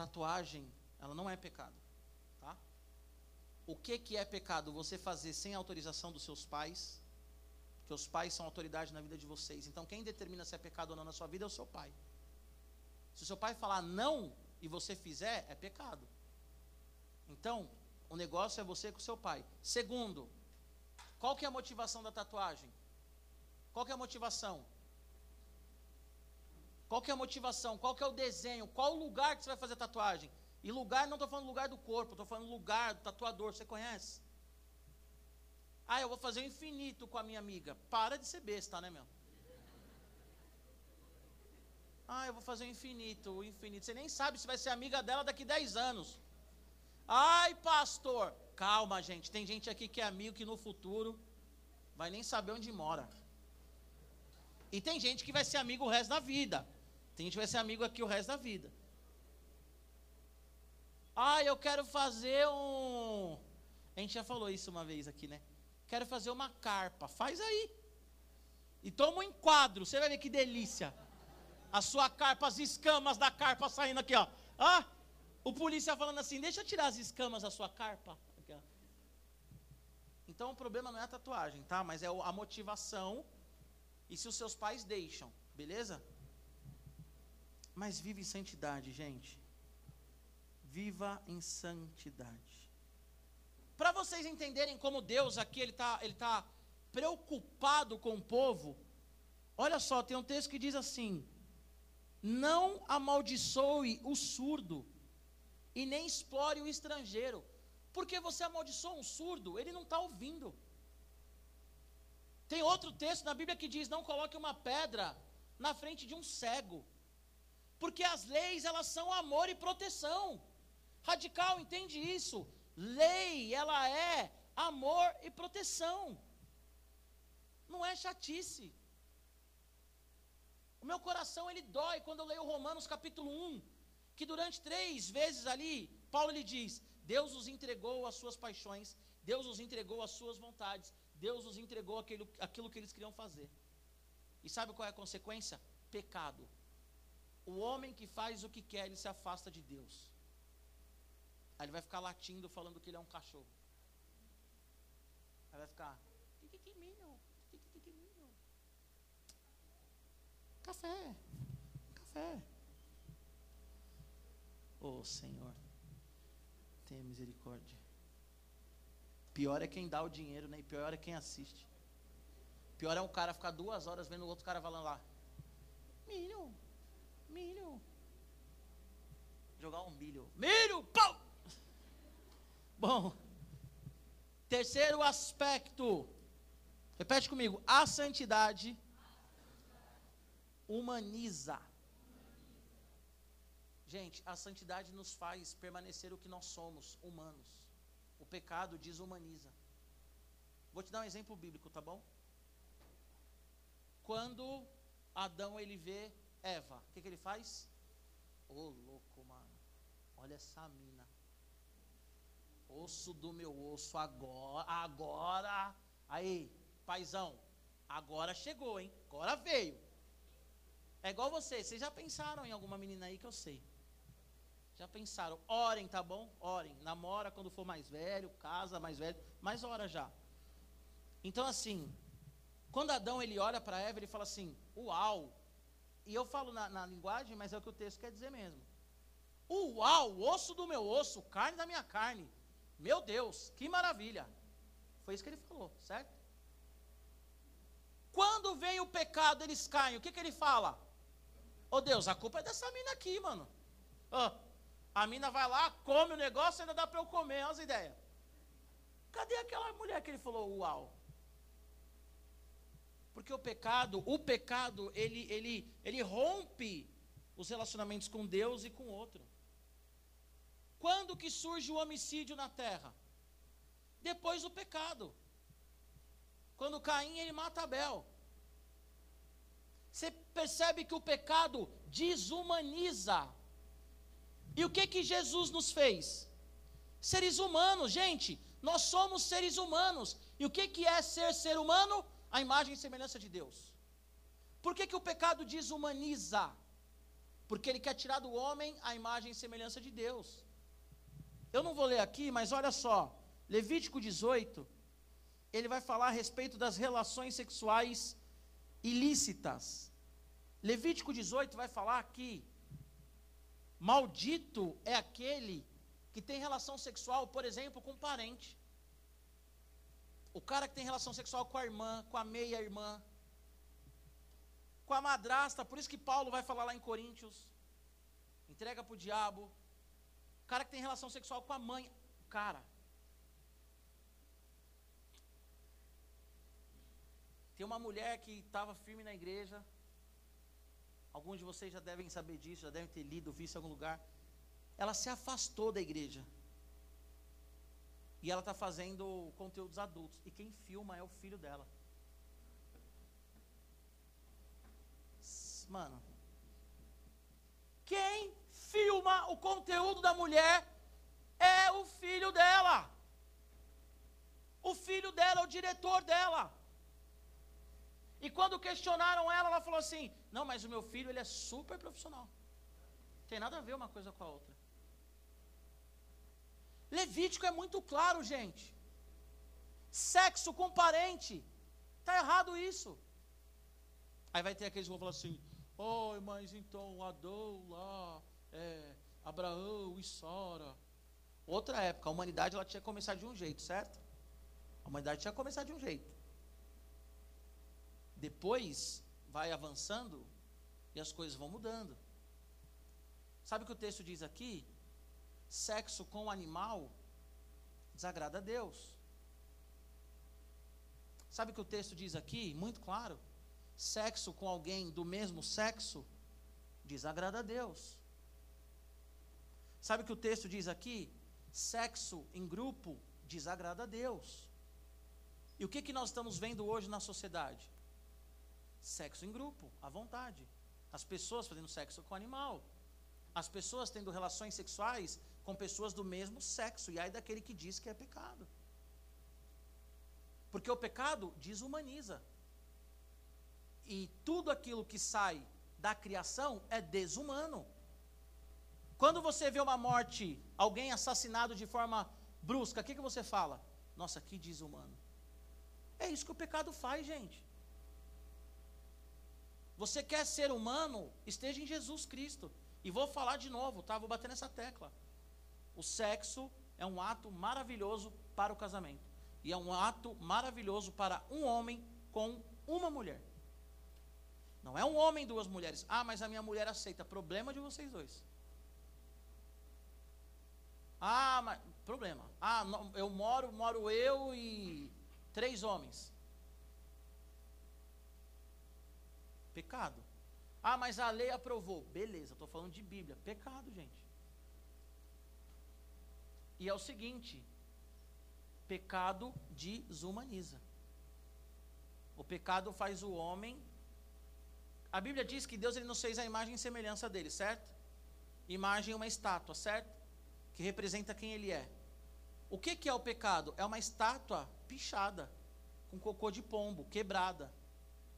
Tatuagem, ela não é pecado, tá? O que que é pecado? Você fazer sem autorização dos seus pais, que os pais são autoridade na vida de vocês. Então, quem determina se é pecado ou não na sua vida é o seu pai. Se o seu pai falar não e você fizer, é pecado. Então, o negócio é você com o seu pai. Segundo, qual que é a motivação da tatuagem? Qual que é a motivação? Qual que é a motivação? Qual que é o desenho? Qual o lugar que você vai fazer tatuagem? E lugar, não estou falando lugar do corpo, estou falando lugar do tatuador, você conhece? Ah, eu vou fazer o infinito com a minha amiga. Para de ser besta, né, meu? Ah, eu vou fazer o infinito, o infinito. Você nem sabe se vai ser amiga dela daqui 10 anos. Ai, pastor. Calma, gente. Tem gente aqui que é amigo que no futuro vai nem saber onde mora. E tem gente que vai ser amigo o resto da vida. Tem gente que vai ser amigo aqui o resto da vida. Ah, eu quero fazer um. A gente já falou isso uma vez aqui, né? Quero fazer uma carpa. Faz aí. E toma um enquadro. Você vai ver que delícia. A sua carpa, as escamas da carpa saindo aqui, ó. Ah, o polícia falando assim: deixa eu tirar as escamas da sua carpa. Aqui, então o problema não é a tatuagem, tá? Mas é a motivação. E se os seus pais deixam, beleza? Mas vive em santidade, gente. Viva em santidade. Para vocês entenderem como Deus aqui ele está ele tá preocupado com o povo, olha só, tem um texto que diz assim: Não amaldiçoe o surdo e nem explore o estrangeiro, porque você amaldiçoa um surdo, ele não está ouvindo. Tem outro texto na Bíblia que diz: Não coloque uma pedra na frente de um cego, porque as leis elas são amor e proteção. Radical, entende isso? Lei, ela é amor e proteção. Não é chatice. O meu coração ele dói quando eu leio Romanos capítulo 1, que durante três vezes ali, Paulo lhe diz: Deus os entregou às suas paixões, Deus os entregou às suas vontades, Deus os entregou aquilo, aquilo que eles queriam fazer. E sabe qual é a consequência? Pecado. O homem que faz o que quer, ele se afasta de Deus. Aí ele vai ficar latindo, falando que ele é um cachorro. Aí vai ficar. Café. Café. Oh Senhor, tenha misericórdia. Pior é quem dá o dinheiro, né? E pior é quem assiste. Pior é um cara ficar duas horas vendo o outro cara falando lá. Milho, milho. Jogar um milho. Milho, pau! Bom, terceiro aspecto. Repete comigo. A santidade humaniza. Gente, a santidade nos faz permanecer o que nós somos, humanos. O pecado desumaniza. Vou te dar um exemplo bíblico, tá bom? Quando Adão ele vê Eva, o que, que ele faz? Ô oh, louco, mano. Olha essa mina osso do meu osso agora, agora, aí, paizão, agora chegou, hein? Agora veio. É igual você, vocês já pensaram em alguma menina aí que eu sei? Já pensaram? Orem, tá bom? Orem. Namora quando for mais velho, casa mais velho, mas ora já. Então assim, quando Adão ele olha para Eva, ele fala assim: "Uau!" E eu falo na, na linguagem, mas é o que o texto quer dizer mesmo. Uau, osso do meu osso, carne da minha carne. Meu Deus, que maravilha. Foi isso que ele falou, certo? Quando vem o pecado, eles caem. O que, que ele fala? Ô oh, Deus, a culpa é dessa mina aqui, mano. Oh, a mina vai lá, come o negócio, ainda dá para eu comer. Olha as ideias. Cadê aquela mulher que ele falou, uau? Porque o pecado, o pecado, ele, ele, ele rompe os relacionamentos com Deus e com o outro. Quando que surge o homicídio na terra? Depois do pecado. Quando Caim ele mata Abel. Você percebe que o pecado desumaniza. E o que que Jesus nos fez? Seres humanos, gente, nós somos seres humanos. E o que que é ser ser humano? A imagem e semelhança de Deus. Por que que o pecado desumaniza? Porque ele quer tirar do homem a imagem e semelhança de Deus. Eu não vou ler aqui, mas olha só. Levítico 18, ele vai falar a respeito das relações sexuais ilícitas. Levítico 18 vai falar que maldito é aquele que tem relação sexual, por exemplo, com um parente. O cara que tem relação sexual com a irmã, com a meia-irmã, com a madrasta, por isso que Paulo vai falar lá em Coríntios, entrega para o diabo. O cara que tem relação sexual com a mãe, cara. Tem uma mulher que estava firme na igreja. Alguns de vocês já devem saber disso, já devem ter lido, visto em algum lugar. Ela se afastou da igreja. E ela está fazendo conteúdos adultos. E quem filma é o filho dela. Mano. Quem filma o conteúdo da mulher é o filho dela. O filho dela, o diretor dela. E quando questionaram ela, ela falou assim: Não, mas o meu filho ele é super profissional. Tem nada a ver uma coisa com a outra. Levítico é muito claro, gente. Sexo com parente. Está errado isso. Aí vai ter aqueles que vão falar assim: Oi, mas então Adão lá, é, Abraão e Sara. Outra época, a humanidade ela tinha começado de um jeito, certo? A humanidade tinha começado de um jeito. Depois vai avançando e as coisas vão mudando. Sabe o que o texto diz aqui? Sexo com animal desagrada a Deus. Sabe o que o texto diz aqui? Muito claro. Sexo com alguém do mesmo sexo desagrada a Deus. Sabe o que o texto diz aqui? Sexo em grupo desagrada a Deus. E o que, que nós estamos vendo hoje na sociedade? Sexo em grupo, à vontade. As pessoas fazendo sexo com animal. As pessoas tendo relações sexuais com pessoas do mesmo sexo. E aí daquele que diz que é pecado. Porque o pecado desumaniza. E tudo aquilo que sai da criação é desumano. Quando você vê uma morte, alguém assassinado de forma brusca, o que, que você fala? Nossa, que desumano. É isso que o pecado faz, gente. Você quer ser humano? Esteja em Jesus Cristo. E vou falar de novo, tá? Vou bater nessa tecla. O sexo é um ato maravilhoso para o casamento. E é um ato maravilhoso para um homem com uma mulher. Não é um homem duas mulheres. Ah, mas a minha mulher aceita. Problema de vocês dois. Ah, mas. Problema. Ah, eu moro, moro eu e três homens. Pecado. Ah, mas a lei aprovou. Beleza, estou falando de Bíblia. Pecado, gente. E é o seguinte: pecado desumaniza. O pecado faz o homem. A Bíblia diz que Deus ele nos fez a imagem e semelhança dele, certo? Imagem é uma estátua, certo? Que representa quem ele é. O que, que é o pecado? É uma estátua pichada, com cocô de pombo, quebrada.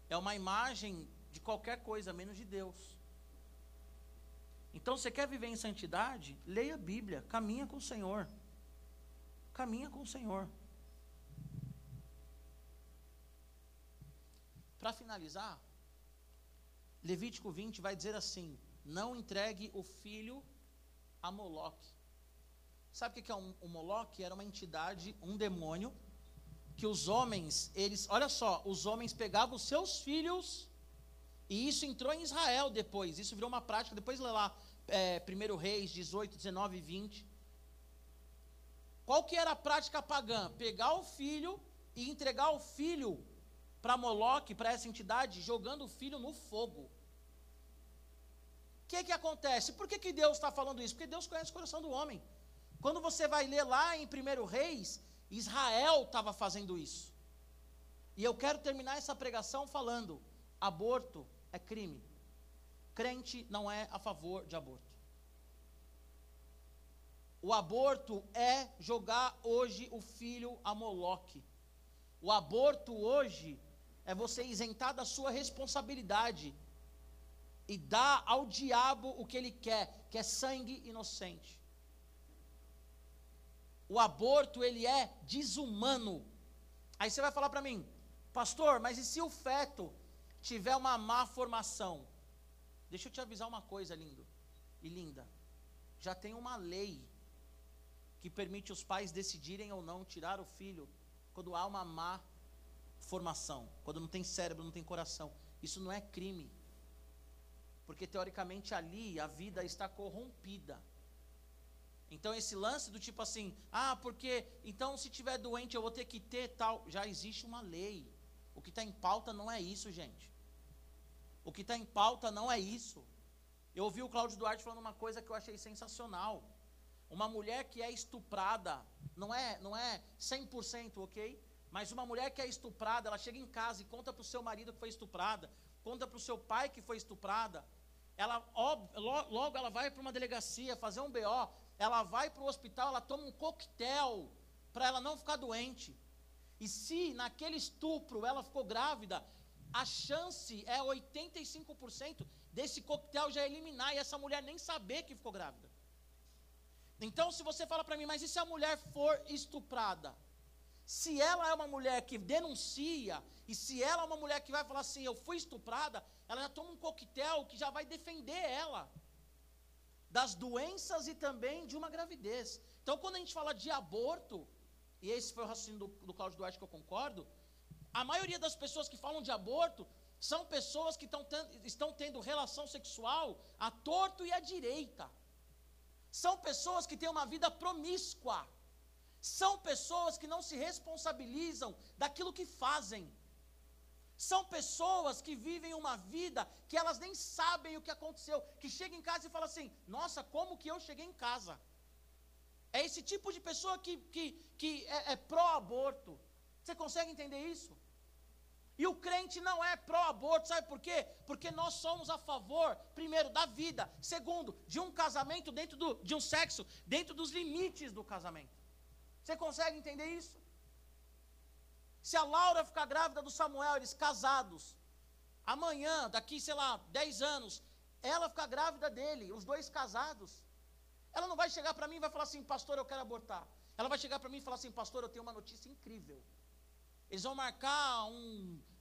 É uma imagem de qualquer coisa, menos de Deus. Então, você quer viver em santidade? Leia a Bíblia, caminha com o Senhor. Caminha com o Senhor. Para finalizar, Levítico 20 vai dizer assim: Não entregue o filho a Moloque. Sabe o que é um, um Moloque? Era uma entidade, um demônio, que os homens, eles, olha só, os homens pegavam os seus filhos, e isso entrou em Israel depois, isso virou uma prática, depois lê lá, é, 1 Reis 18, 19 e 20. Qual que era a prática pagã? Pegar o filho e entregar o filho para Moloque, para essa entidade, jogando o filho no fogo. O que, que acontece? Por que, que Deus está falando isso? Porque Deus conhece o coração do homem. Quando você vai ler lá em 1 Reis, Israel estava fazendo isso. E eu quero terminar essa pregação falando: aborto é crime. Crente não é a favor de aborto. O aborto é jogar hoje o filho a Moloque. O aborto hoje é você isentar da sua responsabilidade e dar ao diabo o que ele quer, que é sangue inocente. O aborto ele é desumano. Aí você vai falar para mim, pastor, mas e se o feto tiver uma má formação? Deixa eu te avisar uma coisa, lindo e linda. Já tem uma lei que permite os pais decidirem ou não tirar o filho quando há uma má formação, quando não tem cérebro, não tem coração. Isso não é crime. Porque teoricamente ali a vida está corrompida. Então esse lance do tipo assim, ah, porque então se tiver doente eu vou ter que ter tal, já existe uma lei. O que está em pauta não é isso, gente. O que está em pauta não é isso. Eu ouvi o Cláudio Duarte falando uma coisa que eu achei sensacional. Uma mulher que é estuprada, não é, não é 100%, ok? Mas uma mulher que é estuprada, ela chega em casa e conta para o seu marido que foi estuprada, conta para o seu pai que foi estuprada. Ela, logo ela vai para uma delegacia fazer um BO, ela vai para o hospital, ela toma um coquetel para ela não ficar doente. E se naquele estupro ela ficou grávida, a chance é 85% desse coquetel já eliminar e essa mulher nem saber que ficou grávida. Então, se você fala para mim, mas e se a mulher for estuprada? Se ela é uma mulher que denuncia, e se ela é uma mulher que vai falar assim, eu fui estuprada, ela já toma um coquetel que já vai defender ela das doenças e também de uma gravidez. Então, quando a gente fala de aborto, e esse foi o raciocínio do, do Cláudio Duarte que eu concordo, a maioria das pessoas que falam de aborto são pessoas que estão tendo relação sexual à torto e à direita. São pessoas que têm uma vida promíscua. São pessoas que não se responsabilizam daquilo que fazem. São pessoas que vivem uma vida que elas nem sabem o que aconteceu. Que chegam em casa e falam assim: Nossa, como que eu cheguei em casa? É esse tipo de pessoa que, que, que é, é pró-aborto. Você consegue entender isso? E o crente não é pró-aborto, sabe por quê? Porque nós somos a favor, primeiro, da vida, segundo, de um casamento dentro do, de um sexo, dentro dos limites do casamento. Você consegue entender isso? Se a Laura ficar grávida do Samuel, eles casados, amanhã, daqui, sei lá, 10 anos, ela ficar grávida dele, os dois casados, ela não vai chegar para mim e vai falar assim, pastor, eu quero abortar. Ela vai chegar para mim e falar assim, pastor, eu tenho uma notícia incrível. Eles vão marcar um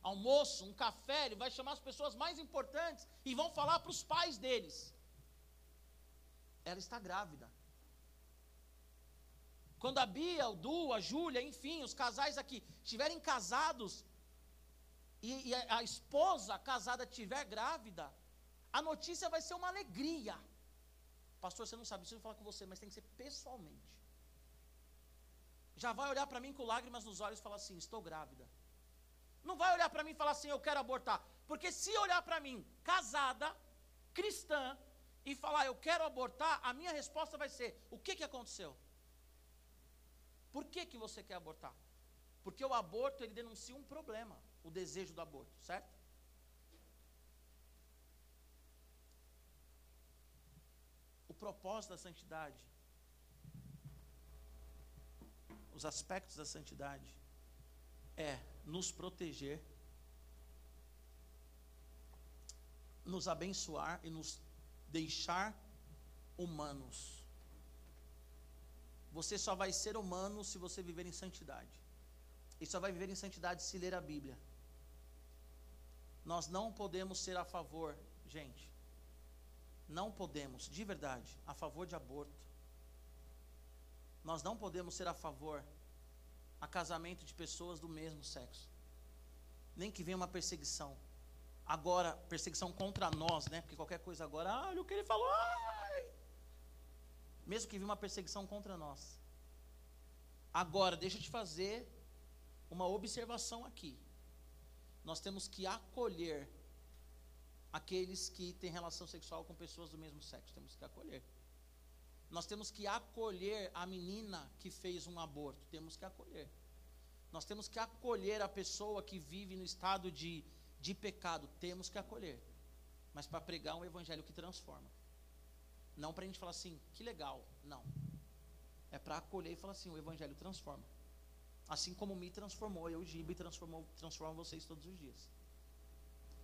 almoço, um café, ele vai chamar as pessoas mais importantes e vão falar para os pais deles. Ela está grávida. Quando a Bia, o Du, a Júlia, enfim, os casais aqui estiverem casados e, e a, a esposa casada estiver grávida, a notícia vai ser uma alegria. Pastor, você não sabe, preciso falar com você, mas tem que ser pessoalmente já vai olhar para mim com lágrimas nos olhos e falar assim: estou grávida. Não vai olhar para mim e falar assim: eu quero abortar. Porque se olhar para mim, casada, cristã, e falar eu quero abortar, a minha resposta vai ser: o que, que aconteceu? Por que, que você quer abortar? Porque o aborto ele denuncia um problema, o desejo do aborto, certo? O propósito da santidade os aspectos da santidade é nos proteger, nos abençoar e nos deixar humanos. Você só vai ser humano se você viver em santidade. E só vai viver em santidade se ler a Bíblia. Nós não podemos ser a favor, gente. Não podemos, de verdade, a favor de aborto nós não podemos ser a favor a casamento de pessoas do mesmo sexo. Nem que venha uma perseguição. Agora, perseguição contra nós, né? Porque qualquer coisa agora, ah, olha o que ele falou. Ai! Mesmo que venha uma perseguição contra nós. Agora, deixa eu te fazer uma observação aqui. Nós temos que acolher aqueles que têm relação sexual com pessoas do mesmo sexo. Temos que acolher. Nós temos que acolher a menina que fez um aborto. Temos que acolher. Nós temos que acolher a pessoa que vive no estado de, de pecado. Temos que acolher. Mas para pregar um evangelho que transforma. Não para a gente falar assim, que legal. Não. É para acolher e falar assim, o evangelho transforma. Assim como me transformou, eu, Giba, e transformou, transforma vocês todos os dias.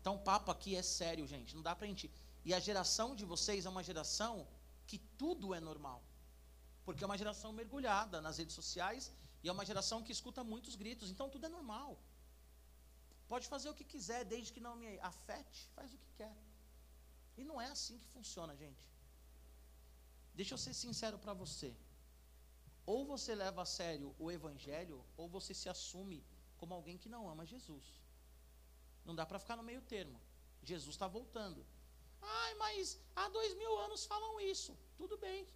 Então o papo aqui é sério, gente. Não dá para a gente. E a geração de vocês é uma geração que tudo é normal. Porque é uma geração mergulhada nas redes sociais e é uma geração que escuta muitos gritos, então tudo é normal. Pode fazer o que quiser, desde que não me afete, faz o que quer. E não é assim que funciona, gente. Deixa eu ser sincero para você. Ou você leva a sério o evangelho, ou você se assume como alguém que não ama Jesus. Não dá para ficar no meio termo. Jesus está voltando. Ai, mas há dois mil anos falam isso. Tudo bem.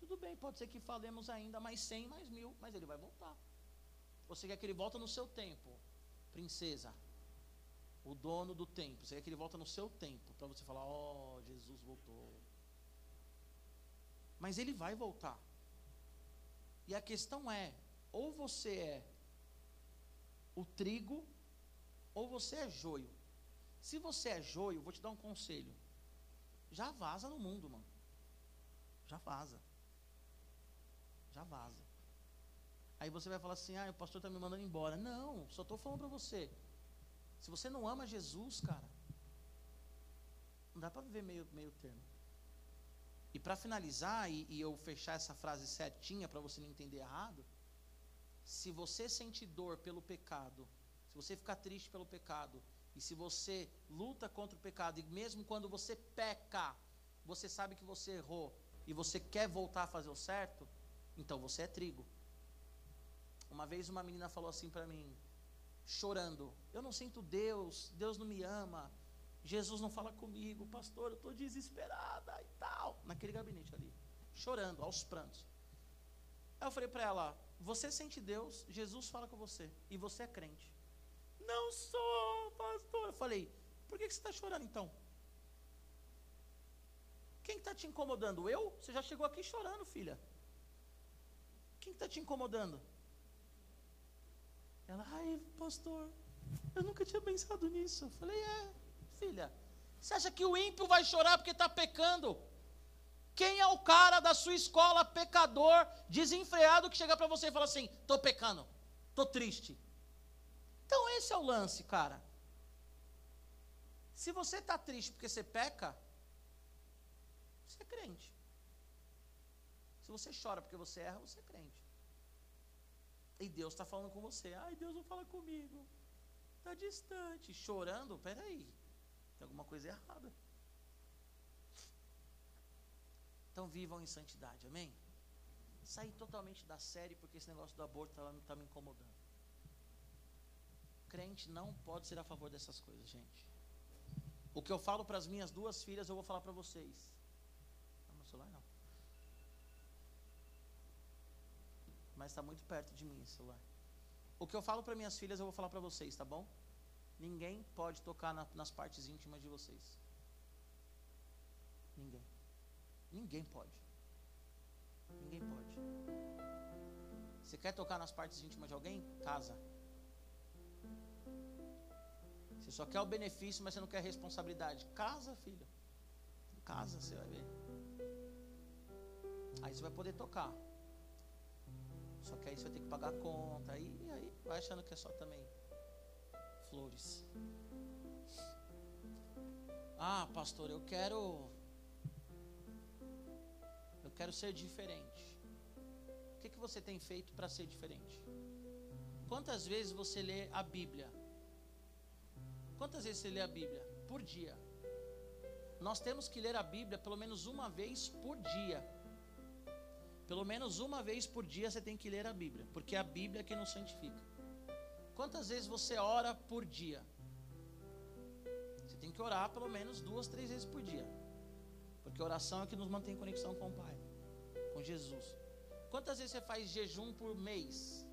Tudo bem, pode ser que falemos ainda mais cem, mais mil, mas ele vai voltar. Você quer que ele volte no seu tempo, princesa, o dono do tempo. Você quer que ele volte no seu tempo, para você falar, oh, Jesus voltou. Mas ele vai voltar. E a questão é, ou você é o trigo, ou você é joio. Se você é joio, vou te dar um conselho. Já vaza no mundo, mano. Já vaza. Já vaza. Aí você vai falar assim: ah, o pastor está me mandando embora. Não, só estou falando para você. Se você não ama Jesus, cara, não dá para viver meio, meio termo. E para finalizar, e, e eu fechar essa frase certinha para você não entender errado, se você sente dor pelo pecado, se você ficar triste pelo pecado, e se você luta contra o pecado, e mesmo quando você peca, você sabe que você errou e você quer voltar a fazer o certo, então você é trigo. Uma vez uma menina falou assim para mim, chorando: Eu não sinto Deus, Deus não me ama, Jesus não fala comigo, pastor, eu estou desesperada e tal. Naquele gabinete ali, chorando, aos prantos. Aí eu falei para ela: Você sente Deus, Jesus fala com você, e você é crente. Não sou, pastor. Eu falei, por que, você está chorando então? Quem está te incomodando? Eu? Você já chegou aqui chorando, filha. Quem está te incomodando? Ela, ai, pastor, eu nunca tinha pensado nisso. Eu falei, é, filha. Você acha que o ímpio vai chorar porque está pecando? Quem é o cara da sua escola pecador, desenfreado, que chega para você e fala assim: estou pecando, estou triste. Então esse é o lance, cara. Se você está triste porque você peca, você é crente. Se você chora porque você erra, você é crente. E Deus está falando com você. Ai, Deus não fala comigo. Está distante. Chorando, peraí. Tem alguma coisa errada. Então vivam em santidade, amém? Sair totalmente da série porque esse negócio do aborto está tá me incomodando. Crente não pode ser a favor dessas coisas, gente. O que eu falo para as minhas duas filhas, eu vou falar para vocês. Não, meu celular não. Mas está muito perto de mim esse celular. O que eu falo para minhas filhas, eu vou falar para vocês, tá bom? Ninguém pode tocar na, nas partes íntimas de vocês. Ninguém. Ninguém pode. Ninguém pode. Você quer tocar nas partes íntimas de alguém? Casa. Você só quer o benefício, mas você não quer a responsabilidade. Casa, filho. Casa, você vai ver. Aí você vai poder tocar. Só que aí você vai ter que pagar a conta. Aí, aí vai achando que é só também flores. Ah, pastor, eu quero. Eu quero ser diferente. O que, que você tem feito para ser diferente? Quantas vezes você lê a Bíblia? Quantas vezes você lê a Bíblia? Por dia. Nós temos que ler a Bíblia pelo menos uma vez por dia. Pelo menos uma vez por dia você tem que ler a Bíblia, porque é a Bíblia que nos santifica. Quantas vezes você ora por dia? Você tem que orar pelo menos duas, três vezes por dia. Porque oração é que nos mantém em conexão com o Pai, com Jesus. Quantas vezes você faz jejum por mês?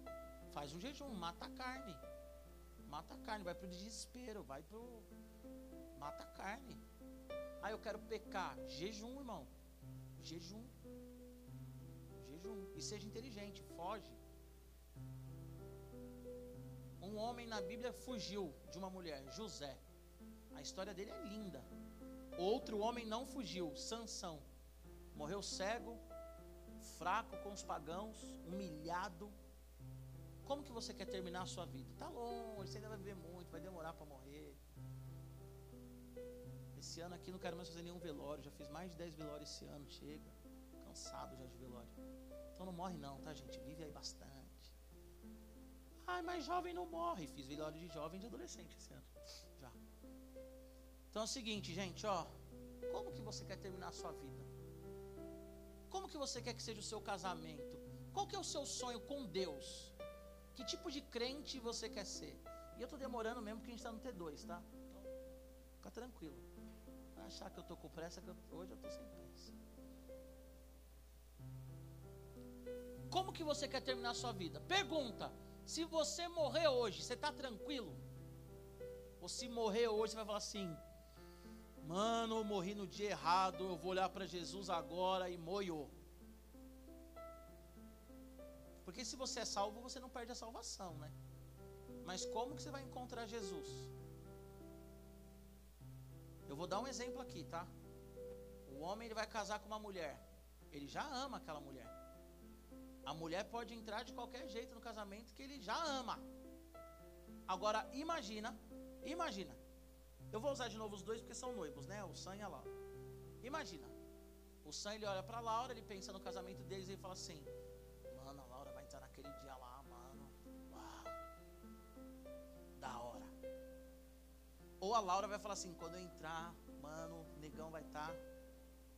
Faz um jejum, mata a carne. Mata a carne, vai para o desespero, vai para. Mata a carne. Ah, eu quero pecar. Jejum, irmão. Jejum. Jejum. E seja inteligente, foge. Um homem na Bíblia fugiu de uma mulher, José. A história dele é linda. Outro homem não fugiu, Sansão. Morreu cego, fraco com os pagãos, humilhado. Como que você quer terminar a sua vida? Está longe, você ainda vai viver muito, vai demorar para morrer. Esse ano aqui não quero mais fazer nenhum velório, já fiz mais de 10 velórios esse ano, chega. Cansado já de velório. Então não morre não, tá gente? Vive aí bastante. Ai, mas jovem não morre. Fiz velório de jovem de adolescente esse ano. Já. Então é o seguinte, gente, ó. Como que você quer terminar a sua vida? Como que você quer que seja o seu casamento? Qual que é o seu sonho com Deus? Que tipo de crente você quer ser? E eu estou demorando mesmo porque a gente está no T2, tá? Então, fica tranquilo. Não achar que eu estou com pressa, que eu, hoje eu estou sem pressa. Como que você quer terminar a sua vida? Pergunta: se você morrer hoje, você está tranquilo? Ou se morrer hoje, você vai falar assim: Mano, eu morri no dia errado, eu vou olhar para Jesus agora e moiou. Porque se você é salvo, você não perde a salvação, né? Mas como que você vai encontrar Jesus? Eu vou dar um exemplo aqui, tá? O homem ele vai casar com uma mulher. Ele já ama aquela mulher. A mulher pode entrar de qualquer jeito no casamento que ele já ama. Agora imagina, imagina. Eu vou usar de novo os dois porque são noivos, né? O Sam e a Laura. Imagina. O Sam ele olha para Laura, ele pensa no casamento deles e ele fala assim: "Mano, a Naquele dia lá, mano. Uau. Da hora." Ou a Laura vai falar assim: "Quando eu entrar, mano, o negão vai estar tá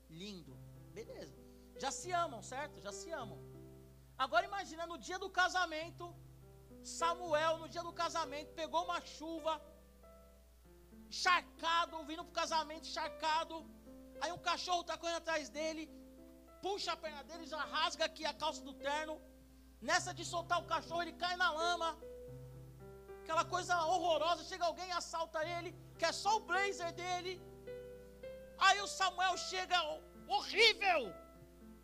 lindo." Beleza. Já se amam, certo? Já se amam. Agora imagina no dia do casamento, Samuel no dia do casamento pegou uma chuva, encharcado, vindo para o casamento encharcado. Aí um cachorro está correndo atrás dele, puxa a perna dele, já rasga aqui a calça do terno. Nessa de soltar o cachorro, ele cai na lama. Aquela coisa horrorosa. Chega alguém assalta ele, que é só o blazer dele. Aí o Samuel chega, horrível,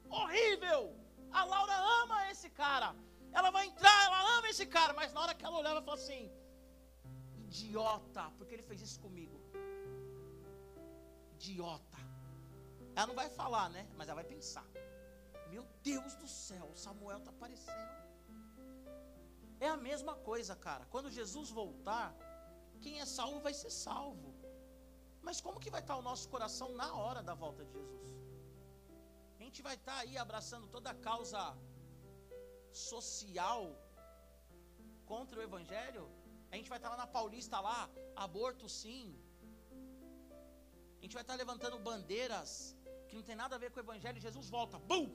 horrível. A Laura ama esse cara. Ela vai entrar, ela ama esse cara. Mas na hora que ela olhava, ela falou assim: idiota, porque ele fez isso comigo. Idiota. Ela não vai falar, né? Mas ela vai pensar. Meu Deus do céu, Samuel está aparecendo. É a mesma coisa, cara. Quando Jesus voltar, quem é salvo vai ser salvo. Mas como que vai estar o nosso coração na hora da volta de Jesus? A gente vai estar aí abraçando toda a causa social contra o Evangelho? A gente vai estar lá na Paulista lá, aborto sim. A gente vai estar levantando bandeiras que não tem nada a ver com o Evangelho. Jesus volta, bum!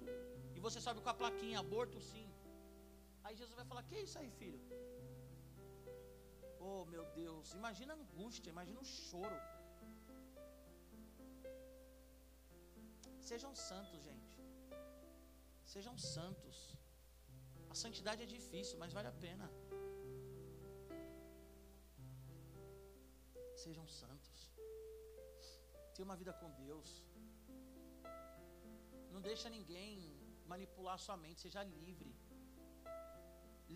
E você sobe com a plaquinha, aborto sim. Aí Jesus vai falar: Que é isso aí, filho? Oh meu Deus, imagina a angústia, imagina o choro. Sejam santos, gente. Sejam santos. A santidade é difícil, mas vale a pena. Sejam santos. Tenha uma vida com Deus. Não deixa ninguém manipular sua mente, seja livre.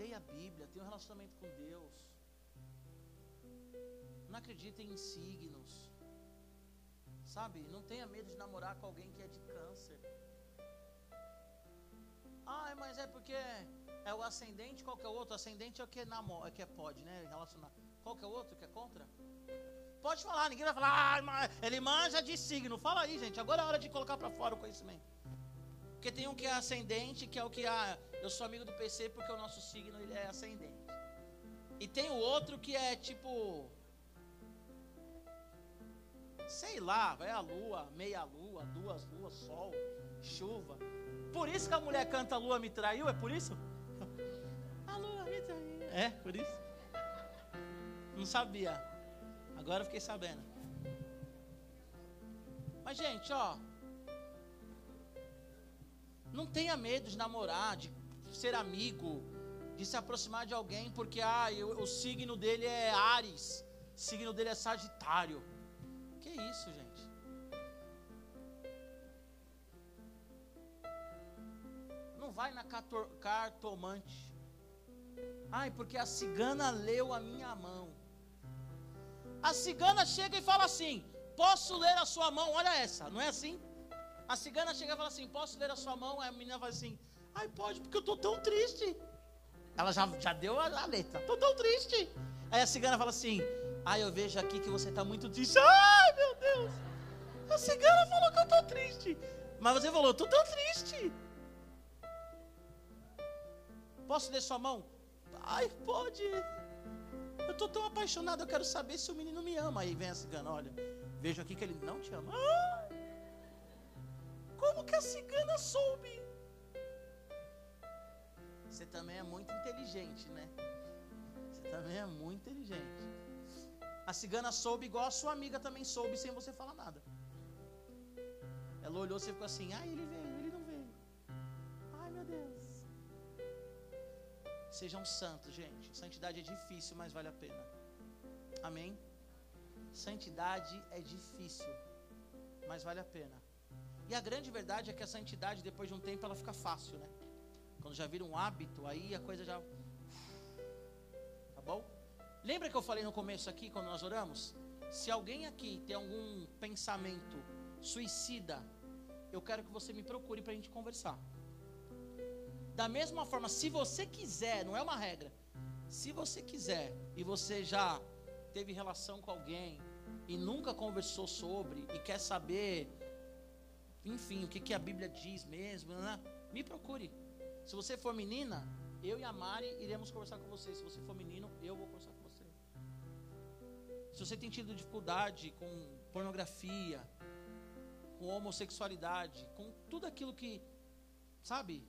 Leia a Bíblia, tenha um relacionamento com Deus. Não acredite em signos. Sabe? Não tenha medo de namorar com alguém que é de câncer. Ah, mas é porque é o ascendente, qual que é o outro? Ascendente é o que namora, é que é pode, né? Relacionar. Qual que é o outro que é contra? Pode falar, ninguém vai falar, ah, ele manja de signo. Fala aí, gente. Agora é hora de colocar para fora o conhecimento. Porque tem um que é ascendente, que é o que ah, eu sou amigo do PC porque o nosso signo ele é ascendente. E tem o outro que é tipo sei lá, vai a lua, meia lua, duas luas, sol. chuva. Por isso que a mulher canta a lua me traiu, é por isso? A lua me traiu. É, por isso? Não sabia. Agora fiquei sabendo. Mas, gente, ó. Não tenha medo de namorar, de ser amigo, de se aproximar de alguém, porque ah, eu, o signo dele é Ares, o signo dele é Sagitário. Que isso, gente? Não vai na cartomante. Ai, porque a cigana leu a minha mão. A cigana chega e fala assim: Posso ler a sua mão? Olha essa, não é assim? A cigana chega e fala assim: Posso ler a sua mão? Aí a menina fala assim: Ai, pode, porque eu estou tão triste. Ela já, já deu a, a letra: Estou tão triste. Aí a cigana fala assim: Ai, eu vejo aqui que você está muito triste. Ai, meu Deus. A cigana falou que eu estou triste. Mas você falou: Estou tão triste. Posso ler sua mão? Ai, pode. Eu estou tão apaixonado, eu quero saber se o menino me ama. Aí vem a cigana: Olha, vejo aqui que ele não te ama. Ai. Como que a cigana soube? Você também é muito inteligente, né? Você também é muito inteligente. A cigana soube igual a sua amiga também soube sem você falar nada. Ela olhou e ficou assim: ai, ele veio, ele não veio. Ai, meu Deus. Sejam santos, gente. Santidade é difícil, mas vale a pena. Amém? Santidade é difícil, mas vale a pena. E a grande verdade é que a santidade, depois de um tempo, ela fica fácil, né? Quando já vira um hábito, aí a coisa já. Tá bom? Lembra que eu falei no começo aqui, quando nós oramos? Se alguém aqui tem algum pensamento suicida, eu quero que você me procure para a gente conversar. Da mesma forma, se você quiser, não é uma regra. Se você quiser e você já teve relação com alguém e nunca conversou sobre e quer saber enfim, o que, que a Bíblia diz mesmo, né? me procure. Se você for menina, eu e a Mari iremos conversar com você. Se você for menino, eu vou conversar com você. Se você tem tido dificuldade com pornografia, com homossexualidade, com tudo aquilo que, sabe?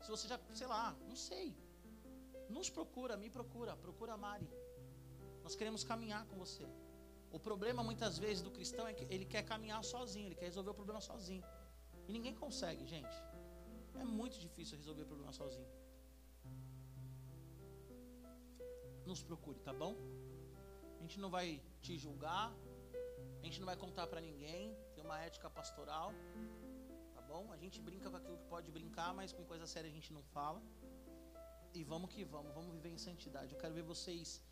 Se você já, sei lá, não sei. Nos procura, me procura, procura a Mari. Nós queremos caminhar com você. O problema muitas vezes do cristão é que ele quer caminhar sozinho, ele quer resolver o problema sozinho. E ninguém consegue, gente. É muito difícil resolver o problema sozinho. Nos procure, tá bom? A gente não vai te julgar, a gente não vai contar para ninguém, tem uma ética pastoral, tá bom? A gente brinca com aquilo que pode brincar, mas com coisa séria a gente não fala. E vamos que vamos, vamos viver em santidade. Eu quero ver vocês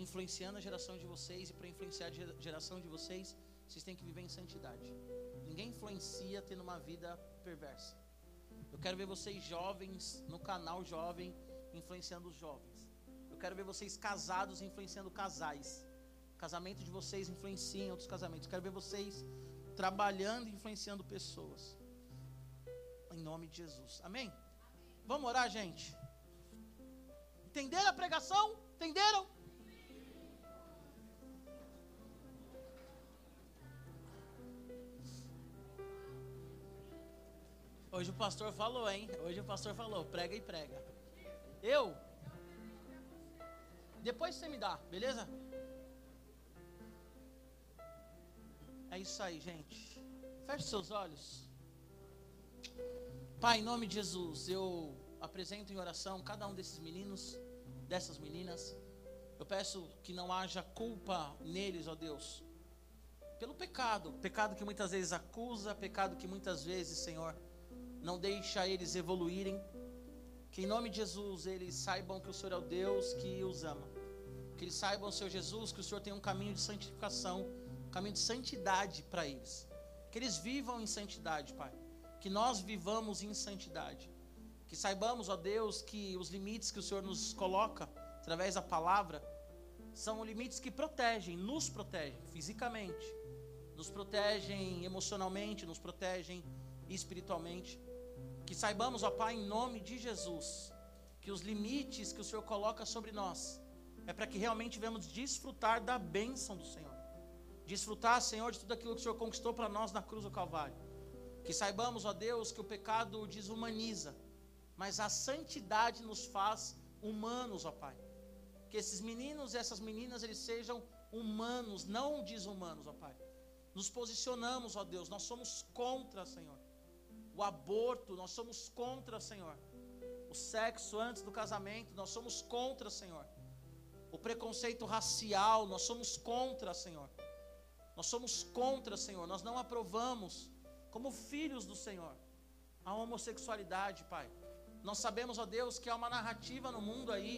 influenciando a geração de vocês, e para influenciar a geração de vocês, vocês têm que viver em santidade. Ninguém influencia tendo uma vida perversa. Eu quero ver vocês jovens no canal jovem influenciando os jovens. Eu quero ver vocês casados influenciando casais. O casamento de vocês influencia em outros casamentos. Eu quero ver vocês trabalhando e influenciando pessoas. Em nome de Jesus. Amém? Amém. Vamos orar, gente? Entenderam a pregação? Entenderam? Hoje o pastor falou, hein? Hoje o pastor falou, prega e prega. Eu? Depois você me dá, beleza? É isso aí, gente. Feche seus olhos. Pai, em nome de Jesus, eu apresento em oração cada um desses meninos, dessas meninas. Eu peço que não haja culpa neles, ó Deus, pelo pecado, pecado que muitas vezes acusa, pecado que muitas vezes, Senhor, não deixa eles evoluírem. Que em nome de Jesus eles saibam que o Senhor é o Deus que os ama. Que eles saibam, Senhor Jesus, que o Senhor tem um caminho de santificação, um caminho de santidade para eles. Que eles vivam em santidade, Pai. Que nós vivamos em santidade. Que saibamos, ó Deus, que os limites que o Senhor nos coloca através da palavra são limites que protegem, nos protegem fisicamente, nos protegem emocionalmente, nos protegem espiritualmente. Que saibamos, ó Pai, em nome de Jesus, que os limites que o Senhor coloca sobre nós é para que realmente venhamos desfrutar da bênção do Senhor. Desfrutar, Senhor, de tudo aquilo que o Senhor conquistou para nós na cruz do Calvário. Que saibamos, ó Deus, que o pecado desumaniza, mas a santidade nos faz humanos, ó Pai. Que esses meninos e essas meninas eles sejam humanos, não desumanos, ó Pai. Nos posicionamos, ó Deus, nós somos contra, Senhor. O aborto, nós somos contra, Senhor. O sexo antes do casamento, nós somos contra, Senhor. O preconceito racial, nós somos contra, Senhor. Nós somos contra, Senhor. Nós não aprovamos, como filhos do Senhor, a homossexualidade, Pai. Nós sabemos, ó Deus, que há uma narrativa no mundo aí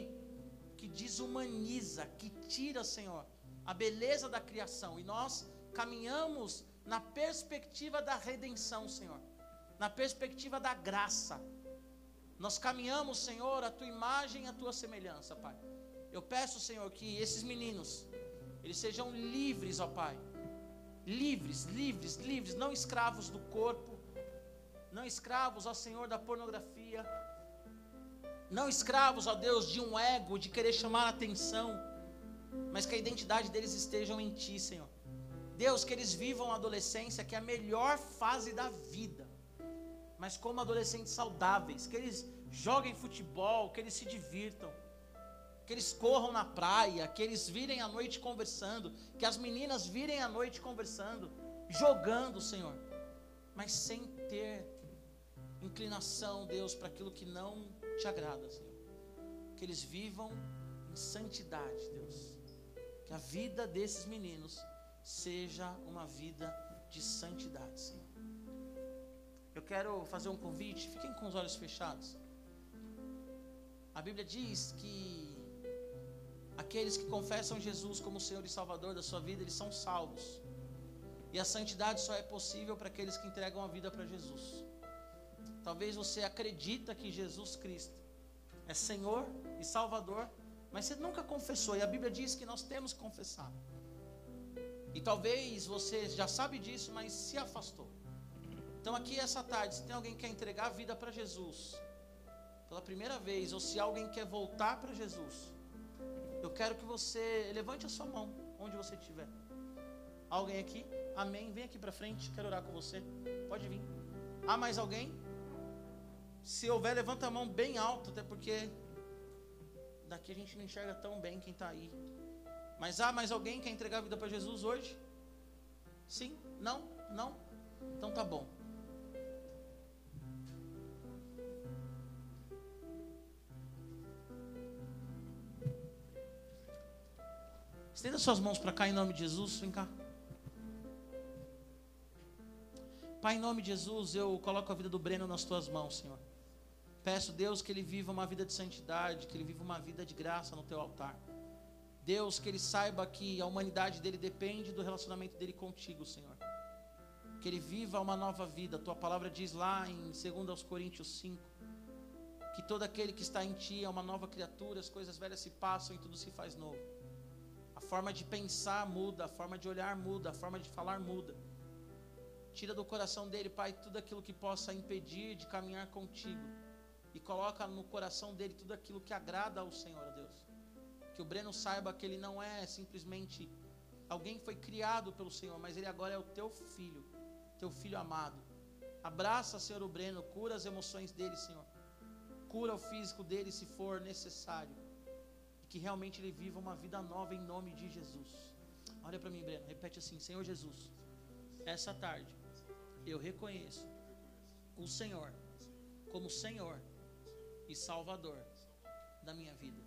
que desumaniza, que tira, Senhor, a beleza da criação. E nós caminhamos na perspectiva da redenção, Senhor, na perspectiva da graça. Nós caminhamos, Senhor, a tua imagem e a tua semelhança, Pai. Eu peço, Senhor, que esses meninos, eles sejam livres, ó Pai. Livres, livres, livres, não escravos do corpo, não escravos, ó Senhor, da pornografia, não escravos, ó Deus, de um ego, de querer chamar a atenção, mas que a identidade deles estejam em Ti, Senhor. Deus, que eles vivam a adolescência, que é a melhor fase da vida, mas como adolescentes saudáveis, que eles joguem futebol, que eles se divirtam, que eles corram na praia, que eles virem à noite conversando, que as meninas virem à noite conversando, jogando, Senhor, mas sem ter inclinação, Deus, para aquilo que não te agrada, Senhor. Que eles vivam em santidade, Deus. Que a vida desses meninos seja uma vida de santidade, Senhor. Eu quero fazer um convite, fiquem com os olhos fechados. A Bíblia diz que aqueles que confessam Jesus como Senhor e Salvador da sua vida, eles são salvos. E a santidade só é possível para aqueles que entregam a vida para Jesus. Talvez você acredita que Jesus Cristo é Senhor e Salvador, mas você nunca confessou. E a Bíblia diz que nós temos que confessar. E talvez você já sabe disso, mas se afastou. Então aqui essa tarde, se tem alguém que quer entregar a vida para Jesus, pela primeira vez, ou se alguém quer voltar para Jesus, eu quero que você levante a sua mão, onde você estiver. Alguém aqui? Amém. Vem aqui para frente, quero orar com você. Pode vir. Há mais alguém? Se houver, levanta a mão bem alto, até porque daqui a gente não enxerga tão bem quem está aí. Mas há mais alguém que quer entregar a vida para Jesus hoje? Sim? Não? Não? Então tá bom. Estenda suas mãos para cá em nome de Jesus. Vem cá. Pai, em nome de Jesus, eu coloco a vida do Breno nas tuas mãos, Senhor. Peço, Deus, que ele viva uma vida de santidade, que ele viva uma vida de graça no teu altar. Deus, que ele saiba que a humanidade dele depende do relacionamento dele contigo, Senhor. Que ele viva uma nova vida. Tua palavra diz lá em 2 Coríntios 5 que todo aquele que está em ti é uma nova criatura, as coisas velhas se passam e tudo se faz novo. Forma de pensar muda, a forma de olhar muda, a forma de falar muda. Tira do coração dele, Pai, tudo aquilo que possa impedir de caminhar contigo. E coloca no coração dele tudo aquilo que agrada ao Senhor, Deus. Que o Breno saiba que ele não é simplesmente alguém que foi criado pelo Senhor, mas ele agora é o teu filho, teu filho amado. Abraça, Senhor, o Breno, cura as emoções dele, Senhor. Cura o físico dele se for necessário. Que realmente ele viva uma vida nova em nome de Jesus. Olha para mim, Breno, repete assim: Senhor Jesus, essa tarde eu reconheço o Senhor como Senhor e Salvador da minha vida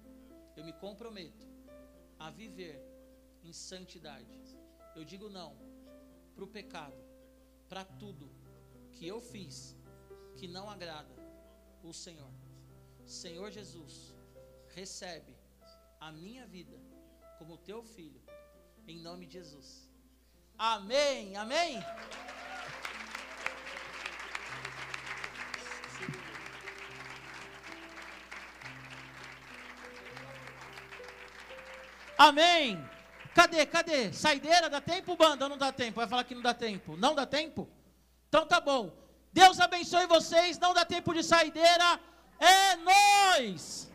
eu me comprometo a viver em santidade. Eu digo não para o pecado, para tudo que eu fiz que não agrada o Senhor. Senhor Jesus, recebe a minha vida como teu filho, em nome de Jesus. Amém, amém. Amém. Cadê? Cadê? Saideira, dá tempo, banda? Não dá tempo? Vai falar que não dá tempo. Não dá tempo? Então tá bom. Deus abençoe vocês. Não dá tempo de saideira. É nós.